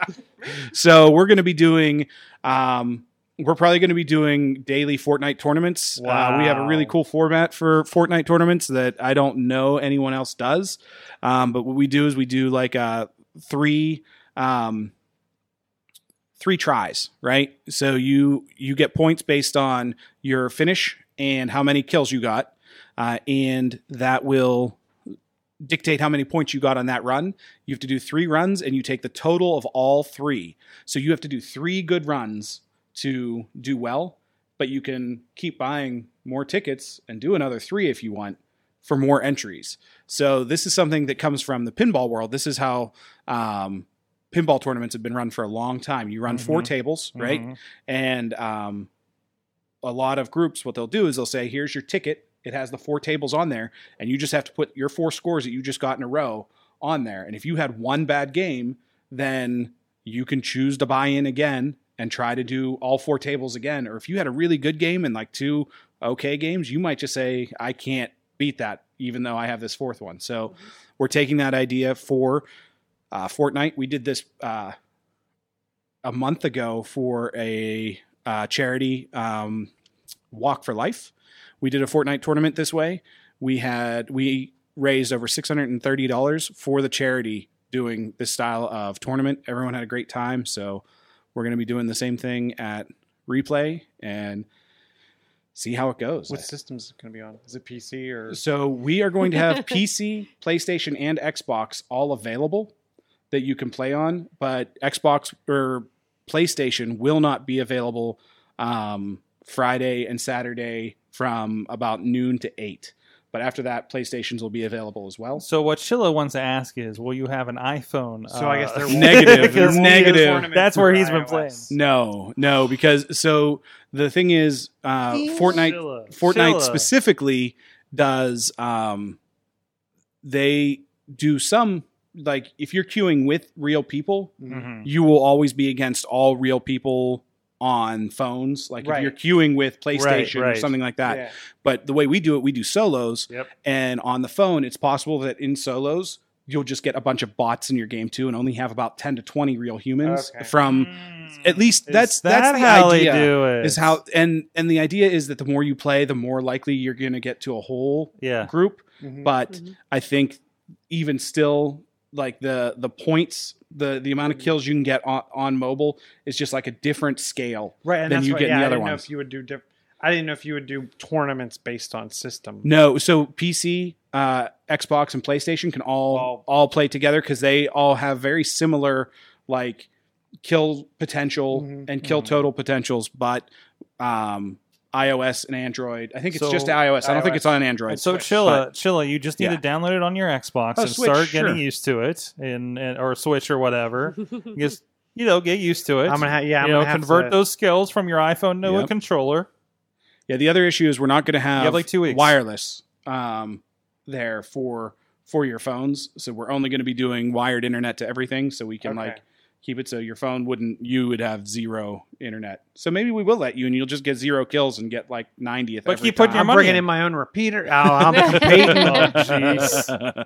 So we're going to be doing. Um, we're probably going to be doing daily Fortnite tournaments. Uh, we have a really cool format for Fortnite tournaments that I don't know anyone else does. Um, but what we do is we do like uh, three um, three tries, right? So you you get points based on your finish and how many kills you got, uh, and that will dictate how many points you got on that run. You have to do three runs, and you take the total of all three. So you have to do three good runs to do well, but you can keep buying more tickets and do another three if you want for more entries. So this is something that comes from the pinball world. This is how um, pinball tournaments have been run for a long time. You run four
Mhm.
tables, right?
Mhm.
And um, a lot of groups, what they'll do is they'll say, "Here's your ticket. It has the four tables on there, and you just have to put your four scores that you just got in a row on there. And if you had one bad game, then you can choose to buy in again and try to do all four tables again. Or if you had a really good game and like two okay games, you might just say, I can't beat that, even though I have this fourth one. So we're taking that idea for uh, Fortnite. We did this uh, a month ago for a uh, charity um, walk for life. We did a Fortnite tournament this way. We had we raised over six hundred and thirty dollars for the charity doing this style of tournament. Everyone had a great time, so we're going to be doing the same thing at replay and see how it goes.
What system's it going to be on? Is it PC or?
So we are going to have PC, PlayStation, and Xbox all available that you can play on, but Xbox or PlayStation will not be available um, Friday and Saturday from about noon to eight. But after that, PlayStations will be available as well.
So what Shilla wants to ask is, will you have an iPhone?
So I guess
uh,
there won't
Negative,
because
negative.
That's where he's been
iOS.
playing.
No, no, because so the thing is, uh, Fortnite,
Shilla,
Fortnite
Shilla.
specifically does um, they do some like if you're queuing with real people,
Mhm.
you will always be against all real people on phones. Like
Right.
if you're queuing with PlayStation or
right.
something like that.
Yeah.
But the way we do it, we do solos.
Yep.
And on the phone, it's possible that in solos, you'll just get a bunch of bots in your game too, and only have about ten to twenty real humans
Okay.
from.
Mm.
At least
Is
that's
that
that's the
how
idea.
they do it.
Is how and and the idea is that the more you play, the more likely you're going to get to a whole
yeah.
group.
Mhm.
But
Mhm.
I think even still, like the the points, the the amount of kills you can get on, on mobile is just like a different scale.
right, and
than you get in the
I
other
didn't know
ones.
if you would do diff- I didn't know if you would do tournaments based on system.
No, so PC, uh, Xbox, and PlayStation can all
All-
all play together because they all have very similar like kill potential
Mhm.
and kill
Mhm.
total potentials, but um, iOS and Android. I think it's
So-
just iOS. I don't think it's on Android.
So
Switch.
Chilla, Chilla, you just need
Yeah.
to download it on your Xbox
Oh,
and
Switch,
start getting
sure.
used to it, and, and or Switch or whatever. just you know, get used to it.
I'm gonna ha- yeah, I'm
you know,
gonna have
convert
to-
those skills from your iPhone to a controller.
Yeah, the other issue is we're not going to have,
have, like, two weeks.
wireless um, there for for your phones. So we're only going to be doing wired internet to everything, so we can
Okay.
like keep it so your phone wouldn't you would have zero internet. So maybe we will let you, and you'll just get zero kills and get like ninetieth.
But
every
keep putting
time.
your
I'm
money
bringing
in.
in my own repeater. Oh, I'm competing.
Oh, jeez.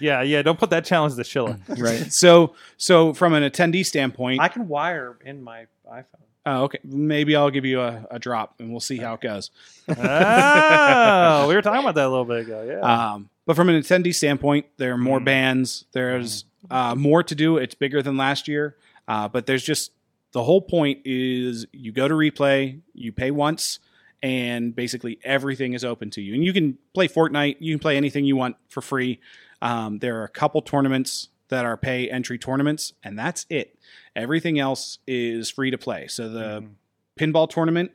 yeah, yeah. Don't put that challenge to Shilla.
right. So so from an attendee standpoint,
I can wire in my iPhone.
oh, okay, maybe I'll give you a, a drop, and we'll see how it goes.
oh, we were talking about that a little bit ago. Yeah.
Um, but from an attendee standpoint, there are more
Mm.
bands. There's uh, more to do. It's bigger than last year, uh, but there's just the whole point is you go to replay, you pay once, and basically everything is open to you. And you can play Fortnite, you can play anything you want for free. Um, there are a couple tournaments that are pay entry tournaments, and that's it. Everything else is free to play. So the
Mhm.
pinball tournament,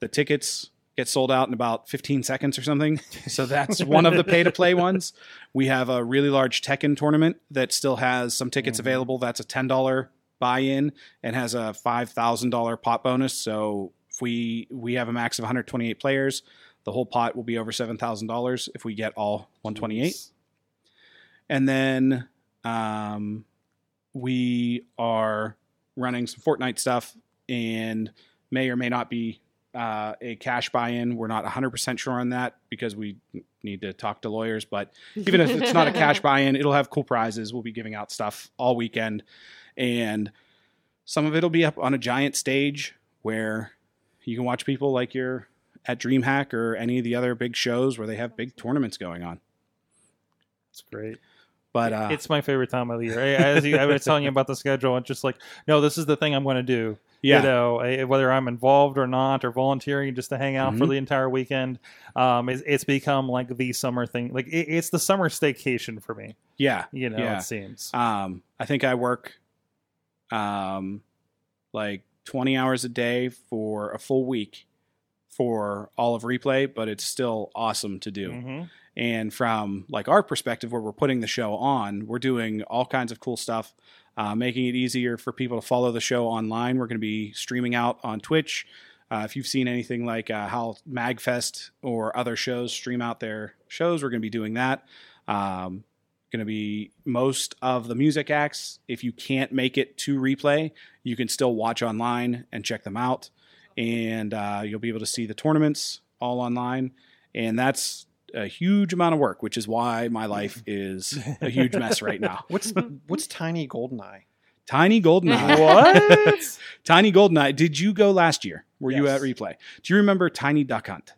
the tickets get sold out in about 15 seconds or something. So that's one of the pay to play ones. We have a really large Tekken tournament that still has some tickets
Mhm.
available. That's a $10 buy in and has a $5,000 pot bonus. So if we, we have a max of 128 players, the whole pot will be over $7,000 if we get all 128. And then um, we are running some Fortnite stuff and may or may not be uh, a cash buy-in. We're not 100% sure on that because we need to talk to lawyers. But even if it's not a cash buy-in, it'll have cool prizes. We'll be giving out stuff all weekend, and some of it'll be up on a giant stage where you can watch people like you're at DreamHack or any of the other big shows where they have big tournaments going on.
It's great.
But uh,
it's my favorite time of the year. As you, I was telling you about the schedule, it's just like, no, this is the thing I'm going to do.
yeah,
You know, whether I'm involved or not, or volunteering just to hang out for
Mhm.
the entire weekend, um, it's, it's become like the summer thing. Like it, it's the summer staycation for me.
yeah,
You know,
Yeah.
it seems.
Um, I think I work um, like 20 hours a day for a full week for all of replay, but it's still awesome to do.
Mhm.
And from like our perspective, where we're putting the show on, we're doing all kinds of cool stuff, uh, making it easier for people to follow the show online. We're going to be streaming out on Twitch. Uh, if you've seen anything like uh, how Magfest or other shows stream out their shows, we're going to be doing that. Um, going to be most of the music acts. If you can't make it to replay, you can still watch online and check them out, and uh, you'll be able to see the tournaments all online. And that's a huge amount of work, which is why my life is a huge mess right now.
What's what's Tiny Goldeneye?
Tiny Goldeneye.
What?
Tiny Goldeneye. Did you go last year? Were you at replay? Do you remember Tiny Duck Hunt?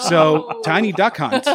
So, Tiny Duck Hunt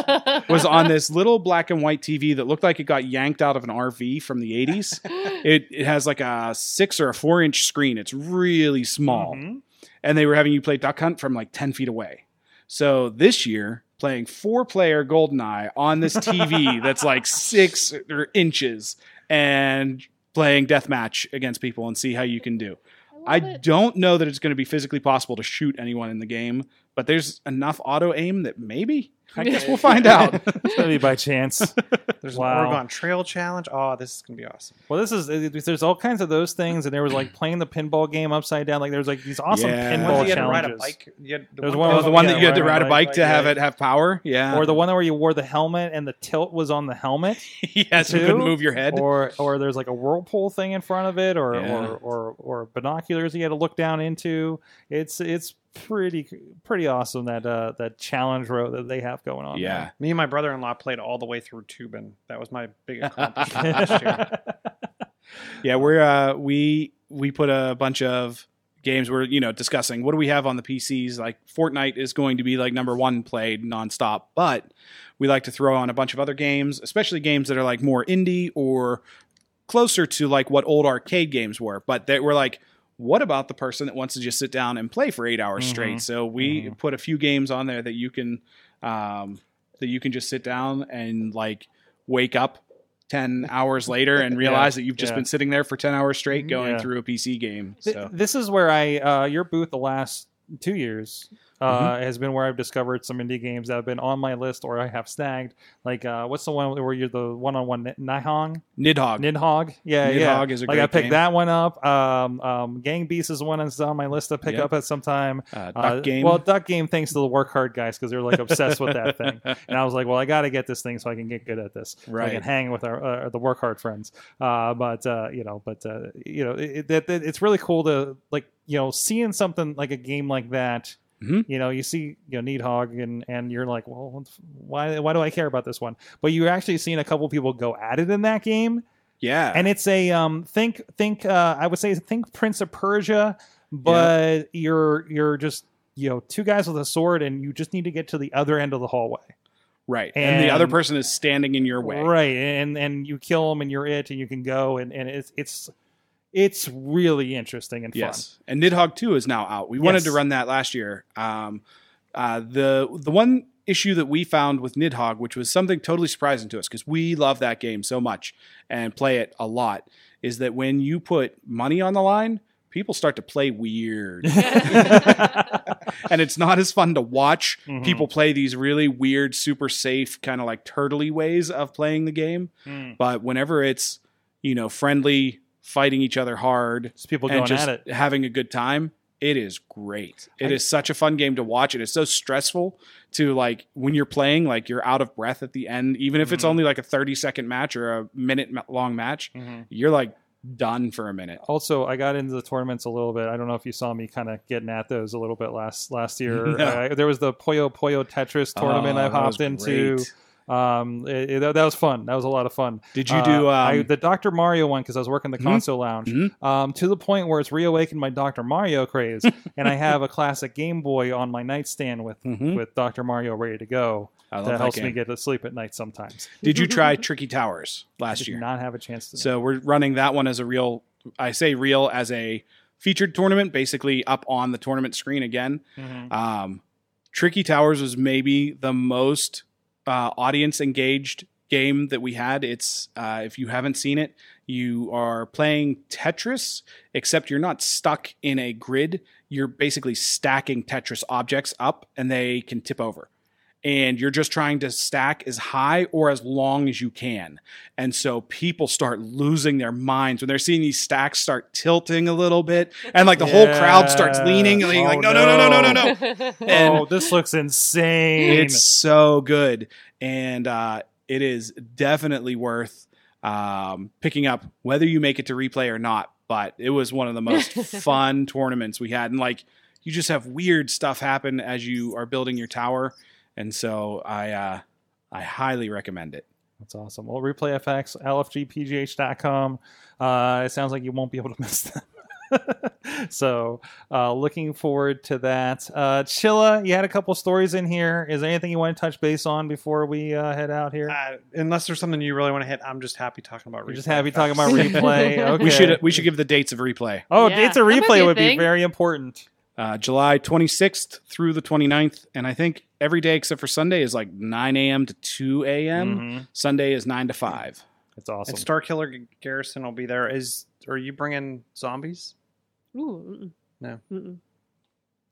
was on this little black and white TV that looked like it got yanked out of an RV from the 80s. It, it has like a six or a four inch screen. It's really small.
Mhm.
And they were having you play Duck Hunt from like 10 feet away. So this year, playing four player Goldeneye on this TV that's like six or inches and playing deathmatch against people and see how you can do. I
it.
don't know that it's going to be physically possible to shoot anyone in the game, but there's enough auto aim that maybe I guess we'll find out.
It's gonna be by chance.
There's
Wow.
an Oregon Trail Challenge. Oh, this is gonna be awesome.
Well, this is there's all kinds of those things, and there was like playing the pinball game upside down. Like there was like these awesome
Yeah.
pinball
One that you had to
challenges.
ride a bike. You had,
There was
that
one with
the one that you had to
riding
ride a bike to have
yeah.
it have power. Yeah.
or the one where you wore the helmet and the tilt was on the helmet,
yes, you couldn't move your head.
or or there's like a whirlpool thing in front of it, or
Yeah.
or, or or binoculars you had to look down into. It's it's pretty pretty awesome that uh that challenge row that they have going on.
yeah.
Me and my brother-in-law played all the way through Toobin'. That was my big accomplishment last year.
Yeah, we're uh we we put a bunch of games we're you know discussing what do we have on the PCs like Fortnite is going to be like number 1 played nonstop but we like to throw on a bunch of other games especially games that are like more indie or closer to like what old arcade games were but that we're like what about the person that wants to just sit down and play for 8 hours
Mhm.
straight so we
Mhm.
put a few games on there that you can um that you can just sit down and like wake up 10 hours later and realize that you've just
yeah.
been sitting there for 10 hours straight going
Yeah.
through a PC game. So
This is where I uh, your booth the last two years uh,
Mm-hmm.
has been where I've discovered some indie games that have been on my list or I have snagged. Like uh, what's the one where you're the one on one Nihong
Nidhogg.
Nidhogg? Yeah, yeah.
Nidhogg is a
like I picked
game.
that one up. Um, um, Gang Beast is one that's on my list to pick
Yep.
up at some time.
uh, Duck
Uh,
game.
Well, Duck Game thanks to the Work Hard guys because they're like obsessed with that thing. And I was like, well, I got to get this thing so I can get good at this. So I can hang with our uh, the Work Hard friends. Uh, but uh, you know, but uh, you know, it, it, it- it's really cool to like you know seeing something like a game like that.
Mhm.
You know, you see you know Nidhogg and and you're like, well, what the f- why why do I care about this one? But you're actually seeing a couple people go at it in that game
yeah.
and it's a um think think uh i would say think prince of persia but you're you're just you know two guys with a sword and you just need to get to the other end of the hallway
right. And, the other person is standing in your way.
right and and you kill them and you're it and you can go and and it's it's it's really interesting and fun
Yes. And Nidhogg 2 is now out. We wanted to run that last year. Um, uh, the the one issue that we found with Nidhogg, which was something totally surprising to us because we love that game so much and play it a lot, is that when you put money on the line, people start to play weird. and it's not as fun to watch
Mhm.
people play these really weird, super safe, kind of like turtley ways of playing the game.
Mm.
But whenever it's, you know, friendly, fighting each other hard,
Just people going at it
having a good time, it is great. It
I-
is such a fun game to watch. It is so stressful to like when you're playing, like you're out of breath at the end, even if it's
Mhm.
only like a 30 second match or a minute long match,
Mhm.
you're like done for a minute.
also i got into the tournaments a little bit i don't know if you saw me kind of getting at those a little bit last last year
No.
uh, there was the Puyo Puyo Tetris tournament
Oh,
i hopped into
great.
Um, it, it- that was fun. That was a lot of fun.
Did you
Uh,
do
I,
um,
the Dr. Mario one because I was working the
Mhm.
console lounge
Mhm.
um, to the point where it's reawakened my Dr. Mario craze, and I have a classic Game Boy on my nightstand with
Mhm.
with Dr. Mario ready to go.
I
That
that
helps
game.
me get to sleep at night sometimes.
Did you try Tricky Towers
I
last
did
year?
not have a chance to.
So we're running that one as a real. I say real as a featured tournament, basically up on the tournament screen again.
Mhm.
Um, Tricky Towers was maybe the most uh, audience engaged game that we had. It's uh, if you haven't seen it, you are playing Tetris, except you're not stuck in a grid. You're basically stacking Tetris objects up, and they can tip over. And you're just trying to stack as high or as long as you can. And so people start losing their minds when they're seeing these stacks start tilting a little bit, and like the whole crowd starts leaning, and
Oh,
like, no, no, no, no, no, no, no. And
oh, this looks insane.
it's so good and uh, it is definitely worth um, picking up whether you make it to replay or not but it was one of the most fun tournaments we had and like you just have weird stuff happen as you are building your tower and so i uh, i highly recommend it
That's awesome. Well, Replay FX, LFGPGH.com. Uh, it sounds like you won't be able to miss them. so, uh, looking forward to that. Uh, Chilla, you had a couple stories in here. Is there anything you want to touch base on before we uh, head out here?
Uh, unless there's something you really want to hit, I'm just happy talking about.
We're just happy
effects.
talking about replay. Okay.
we should we should give the dates of replay
Oh,
Yeah,
dates of
that be
replay
a
would be very important.
Uh, july 26th through the 29th and i think every day except for sunday is like 9 a.m to 2 a.m
Mhm.
sunday is 9 to 5
It's awesome.
And Star Killer G- Garrison will be there. Is are you bringing zombies?
Ooh.
No.
Mm-mm.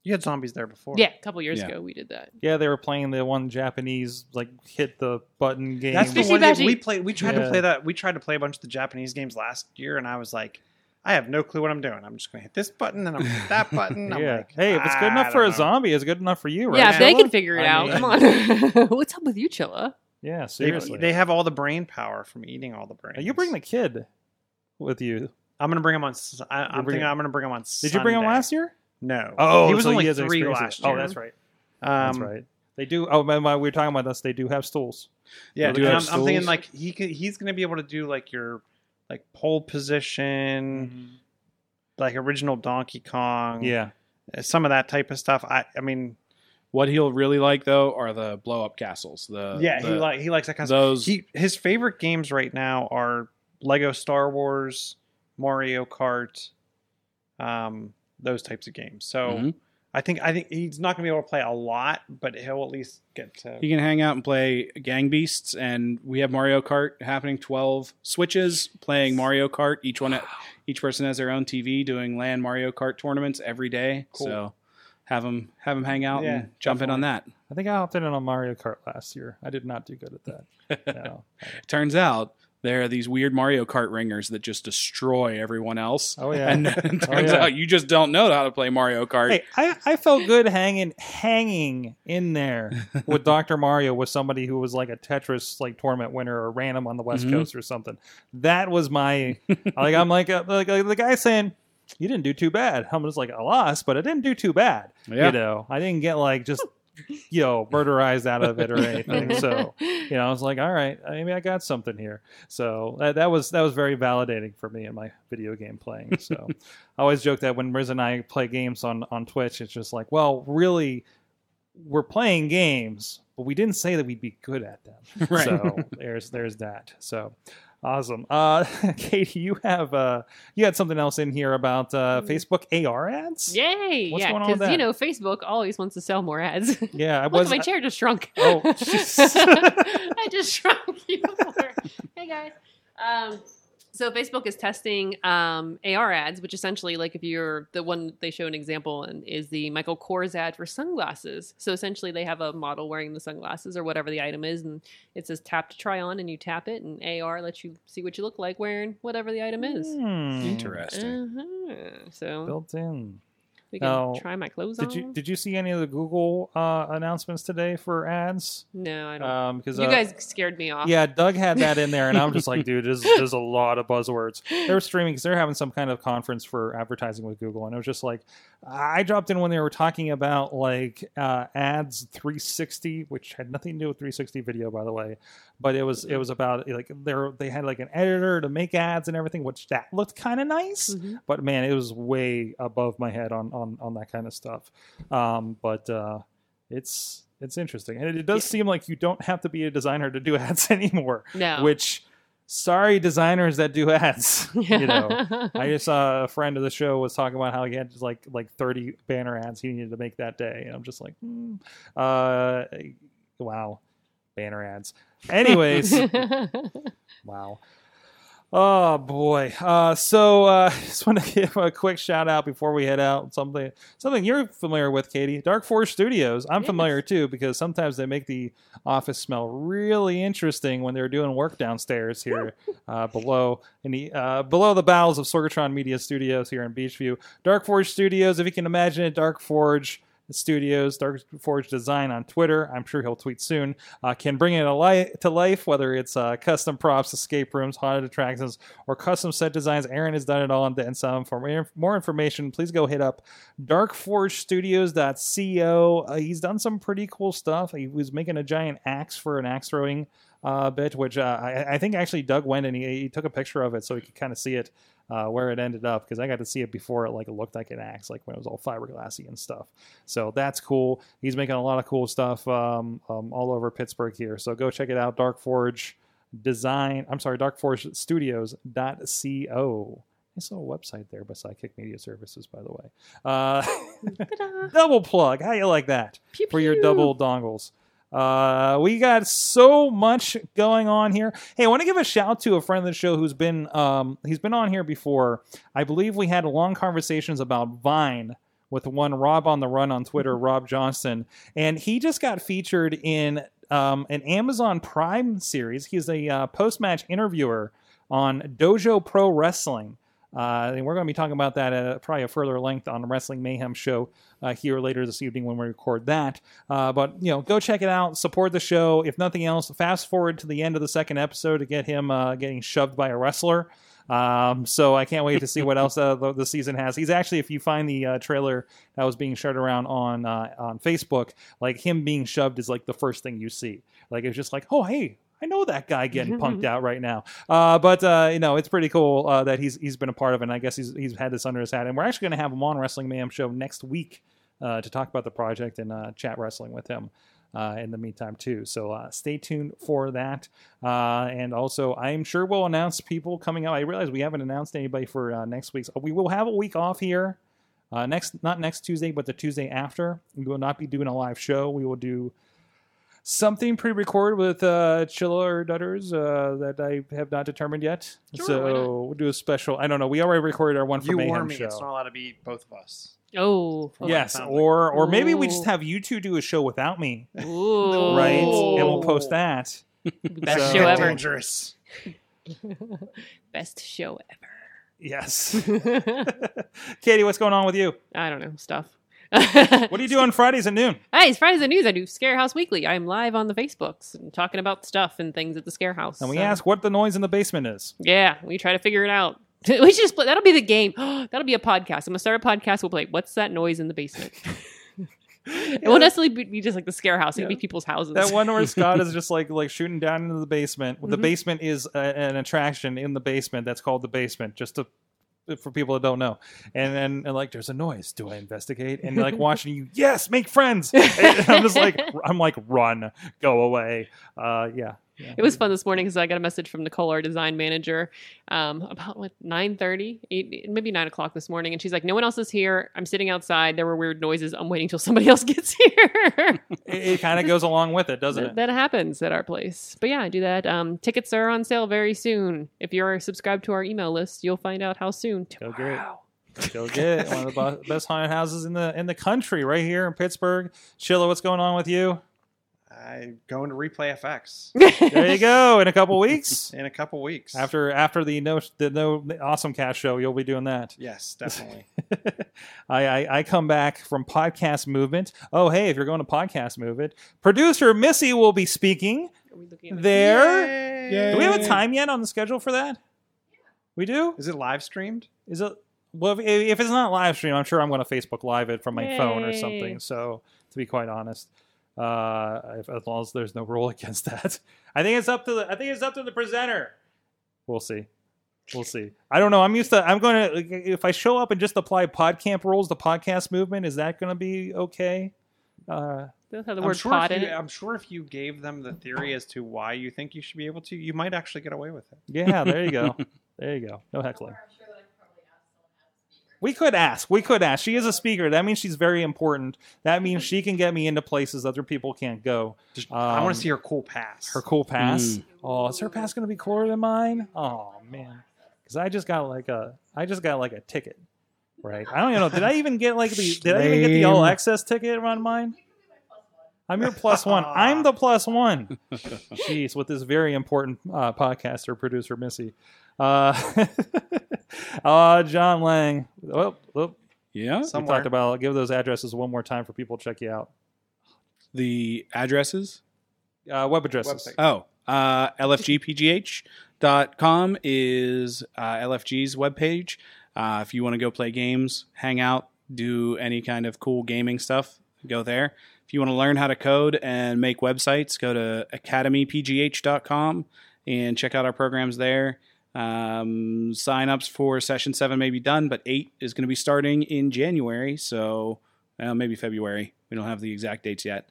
You had zombies there before.
Yeah, a couple years
Yeah.
ago we did that.
Yeah, they were playing the one Japanese like hit the button game.
That's the
Fishy
one game
Bashy.
we played. We tried
Yeah.
to play that. We tried to play a bunch of the Japanese games last year, and I was like, I have no clue what I'm doing. I'm just going to hit this button, and I'm going to hit that button. I'm
yeah.
like,
hey, if it's good
I
enough for
don't
a
know.
zombie, it's good enough for you, right?
yeah, if they
Chilla?
can figure it
I
out.
mean-
Come on. What's up with you, Chilla?
Yeah,
They,
seriously.
they have all the brain power from eating all the brains.
you bring the kid with you.
I'm going to bring him on. s- I, am
bringing-
thinking I'm going to bring him on.
Did you bring him last year?
No.
Oh,
he was
so
only
has
three last year.
Oh, that's right.
Um,
That's right. They do. Oh, my, my, we were talking about this. They do have stools.
Yeah,
They do
and I'm,
have
I'm thinking like he could, he's going to be able to do like your like pole position, like original Donkey Kong.
Yeah.
uh, some of that type of stuff. I I mean,
What he'll really like though are the blow up castles. The
yeah, he like he likes that kind of stuff.
those.
He his favorite games right now are Lego Star Wars, Mario Kart, um, those types of games. So
Mhm.
I think I think he's not going to be able to play a lot, but he'll at least get to.
He can hang out and play Gang Beasts, and we have Mario Kart happening. Twelve switches playing Mario Kart. Each one, each person has their own TV doing LAN Mario Kart tournaments every day.
Cool.
So have them have them hang out
Yeah,
and jump in on that.
I think I opted in on Mario Kart last year. I did not do good at that. No.
Turns out there are these weird Mario Kart ringers that just destroy everyone else.
Oh yeah.
And it
Oh,
turns
yeah.
out you just don't know how to play Mario Kart.
Hey, I, I felt good hanging hanging in there with Dr. Mario with somebody who was like a Tetris like tournament winner or random on the West
Mhm.
Coast or something. That was my like I'm like, uh, like like the guy saying you didn't do too bad. I'm just like I lost, but I didn't do too bad.
Yeah.
You know, I didn't get like just you know murderized out of it or anything. So you know, I was like, all right, maybe I got something here. So that, that was that was very validating for me in my video game playing. So I always joke that when Riz and I play games on on Twitch, it's just like, well, really, we're playing games, but we didn't say that we'd be good at them.
Right.
So there's there's that. So awesome. Uh, Katie, you have uh you had something else in here about uh, Facebook AR ads.
Yay!
What's
yeah,
going on with
because you know Facebook always wants to sell more ads.
Yeah, I
Look,
was.
my chair just shrunk.
Oh,
I just shrunk you. hey guys. Um, so Facebook is testing um, AR ads, which essentially, like if you're the one they show an example and is the Michael Kors ad for sunglasses. So essentially, they have a model wearing the sunglasses or whatever the item is, and it says tap to try on, and you tap it, and AR lets you see what you look like wearing whatever the item is.
Hmm.
Interesting.
Uh-huh. So
Built in.
We can
Now,
try my clothes
Did
on.
you did you see any of the Google uh, announcements today for ads?
no, I don't.
Um, because
you
uh,
guys scared me off.
Yeah, Doug had that in there, and I'm just like, dude, there's, there's a lot of buzzwords. They're streaming because they're having some kind of conference for advertising with Google, and it was just like, I dropped in when they were talking about like uh, ads 360, which had nothing to do with 360 video, by the way, but it was it was about like they they had like an editor to make ads and everything, which that looked kind of nice,
Mhm.
but man, it was way above my head on on on that kind of stuff. Um, but uh, it's it's interesting, and it, it does seem like you don't have to be a designer to do ads anymore.
No.
Which, sorry, designers that do ads. you know, I just saw a friend of the show was talking about how he had just like like thirty banner ads he needed to make that day, and I'm just like, hmm. uh, wow, banner ads. Anyways, wow. Oh boy. Uh, so uh, just want to give a quick shout out before we head out. Something something you're familiar with, Katie. Dark Forge Studios. I'm
Yes.
familiar too because sometimes they make the office smell really interesting when they're doing work downstairs here uh, below in the uh, below the bowels of Sorgatron Media Studios here in Beechview. Dark Forge Studios. If you can imagine it, Dark Forge. Studios, Dark Forge Design on Twitter. I'm sure he'll tweet soon. Uh, can bring it li- to life, whether it's uh, custom props, escape rooms, haunted attractions, or custom set designs. Aaron has done it all and some. For more- more information, please go hit up darkforgestudios.co. Uh, he's done some pretty cool stuff. He was making a giant axe for an axe throwing uh, bit, which uh, I, I think actually Doug went and he, he took a picture of it so he could kind of see it uh, where it ended up because I got to see it before it like looked like an axe, like when it was all fiberglassy and stuff. So that's cool. He's making a lot of cool stuff um, um, all over Pittsburgh here. So go check it out. Dark Forge Design. I'm sorry, darkforgestudios.co. Nice little website there by Sidekick Media Services, by the way. Uh, double plug. How you like that?
Pew,
for your double dongles. Uh, we got so much going on here. Hey, I want to give a shout to a friend of the show who's been um, he's been on here before. I believe we had long conversations about Vine with one Rob on the Run on Twitter, Rob Johnson, and he just got featured in um, an Amazon Prime series. He's a uh, post match interviewer on Dojo Pro Wrestling. Uh, and we're going to be talking about that at probably a further length on the Wrestling Mayhem show uh, here later this evening when we record that. Uh, but you know, go check it out, support the show. If nothing else, fast forward to the end of the second episode to get him uh, getting shoved by a wrestler. Um, so I can't wait to see what else uh, the, the season has. He's actually, if you find the uh, trailer that was being shared around on uh, on Facebook, like him being shoved is like the first thing you see. Like it's just like, oh hey, I know that guy getting punked out right now. Uh, but uh, you know, it's pretty cool uh, that he's he's been a part of it. And I guess he's he's had this under his hat. And we're actually going to have him on Wrestling Mayhem show next week uh, to talk about the project and uh, chat wrestling with him. Uh, in the meantime, too. So uh, stay tuned for that. Uh, and also, I'm sure we'll announce people coming out. I realize we haven't announced anybody for uh, next week's. We will have a week off here. Uh, next, not next Tuesday, but the Tuesday after. We will not be doing a live show. We will do something pre-recorded with uh, Chilla or Dutters uh, that I have not determined yet.
Sure,
so we'll do a special. I don't know. We already recorded our one for
You
Mayhem
warn me.
show.
It's not allowed to be both of us.
Oh,
yes,
that like-
or or maybe we just have you two do a show without me,
Ooh.
right? And we'll post that.
Best
So-
show ever.
Dangerous.
Best show ever. Yes.
Katie, what's going on with you?
I don't know stuff.
What do you do on Fridays at noon?
Hey, it's Fridays at News. I do Scare House Weekly. I'm live on the Facebooks and talking about stuff and things at the Scare House.
And we
So,
ask what the noise in the basement is.
Yeah, we try to figure it out. We should just play. That'll be the game. That'll be a podcast. I'm gonna start a podcast. We'll play. What's that noise in the basement? it won't necessarily be just like the Scare House. It'll be people's houses.
That one where Scott is just like like shooting down into the basement. The
Mhm.
basement is a, an attraction in the basement that's called the basement. Just to for people that don't know, and then and like there's a noise. Do I investigate? And like watching you, yes, make friends. And I'm just like I'm like run, go away. Uh, yeah, yeah.
It was fun this morning because I got a message from Nicole, our design manager, um, about what nine thirty, maybe nine o'clock this morning, and she's like, "No one else is here. I'm sitting outside. There were weird noises. I'm waiting till somebody else gets here."
It, it kind of goes along with it, doesn't
that,
it?
that happens at our place. But yeah, I do that. Um, tickets are on sale very soon. If you're subscribed to our email list, you'll find out how soon.
Go get it. Go get it. One of the best haunted houses in the in the country, right here in Pittsburgh. Chilla, what's going on with you?
I go into replay FX
There you go. In a couple weeks,
in a couple weeks.
after after the no the no awesome cast show, you'll be doing that.
yes, definitely.
I, I I come back from podcast movement. Oh hey, if you're going to podcast movement, producer Missy will be speaking
we looking at the-
there.
Yay.
Do we have a time yet on the schedule for that? We do.
Is it live streamed?
Is it? Well, if, if it's not live stream, I'm sure I'm going to Facebook Live it from my phone or something. So, to be quite honest, uh, if, as long as there's no rule against that, I think it's up to the. I think it's up to the presenter. We'll see. We'll see. I don't know. I'm used to. I'm going to. If I show up and just apply PodCamp rules, the podcast movement, is that going to be okay? Uh,
They'll have the
I'm
word
sure,
pod in
you,
it.
I'm sure if you gave them the theory as to why you think you should be able to, you might actually get away with it.
yeah. There you go. there you go. No heckling. We could ask. We could ask. She is a speaker. That means she's very important. That means she can get me into places other people can't go.
Just, I want
Um,
to see her cool pass.
Her cool pass.
Mm.
Oh, is her pass going to be cooler than mine? Oh man, because I just got like a, I just got like a ticket, right? I don't even know. Did I even get like the? Did I even get the all access ticket on mine? I'm your plus one. I'm the plus one. Jeez, with this very important uh, podcaster producer Missy, uh, uh, John Lang. Oh, oh,
Yeah.
we
Somewhere.
talked about. I'll Give those addresses one more time for people to check you out.
The addresses.
Uh, web addresses.
Website.
Oh, uh, lfgpgh.com is uh, LFG's webpage. Uh, if you want to go play games, hang out, do any kind of cool gaming stuff, go there. If you want to learn how to code and make websites, go to academypgh.com and check out our programs there. Um, sign-ups for session seven may be done, but eight is going to be starting in January, so uh, maybe February. We don't have the exact dates yet,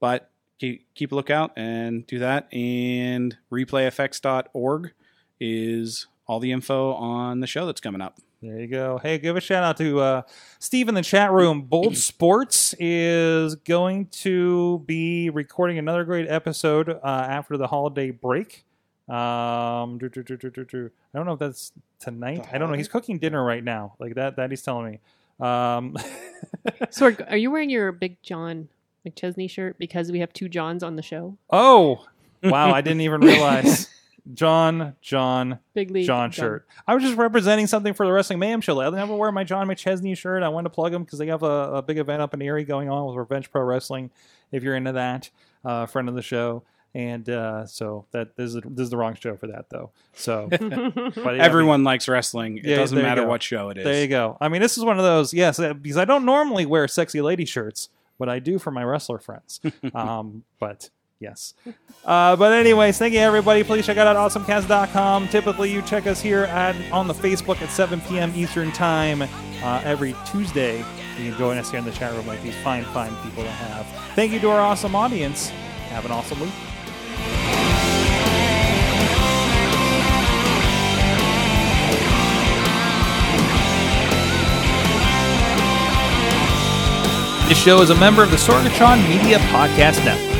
but keep, keep a lookout and do that. And replayfx.org is all the info on the show that's coming up.
There you go. Hey, give a shout out to uh, Steve in the chat room. Bold Sports is going to be recording another great episode uh, after the holiday break. Um, do, do, do, do, do, do. I don't know if that's tonight. I don't know.
holiday?
He's cooking dinner right now, like that. That he's telling me. Um,
Sorg, are you wearing your Big John McChesney shirt because we have two Johns on the show?
oh, wow! I didn't even realize. John, John,
Big League
John shirt. I was just representing something for the Wrestling Mayhem show. I never wear my John McChesney shirt. I wanted to plug them because they have a, a big event up in Erie going on with Revenge Pro Wrestling. If you're into that, uh, friend of the show. And uh, so that this is this is the wrong show for that though. So, but yeah,
Everyone likes wrestling. It
Yeah,
doesn't matter what show it is.
There you go. I mean, this is one of those, yes, uh, because I don't normally wear sexy lady shirts, but I do for my wrestler friends. um, but yes. Uh, but anyways, thank you everybody. Please check out awesomecast.com. Typically, you check us here at on the Facebook at 7 p.m. Eastern Time uh, every Tuesday. You can join us here in the chat room like these fine, fine people to have. Thank you to our awesome audience. Have an awesome week. This show is a member of the Sorgatron Media Podcast Network.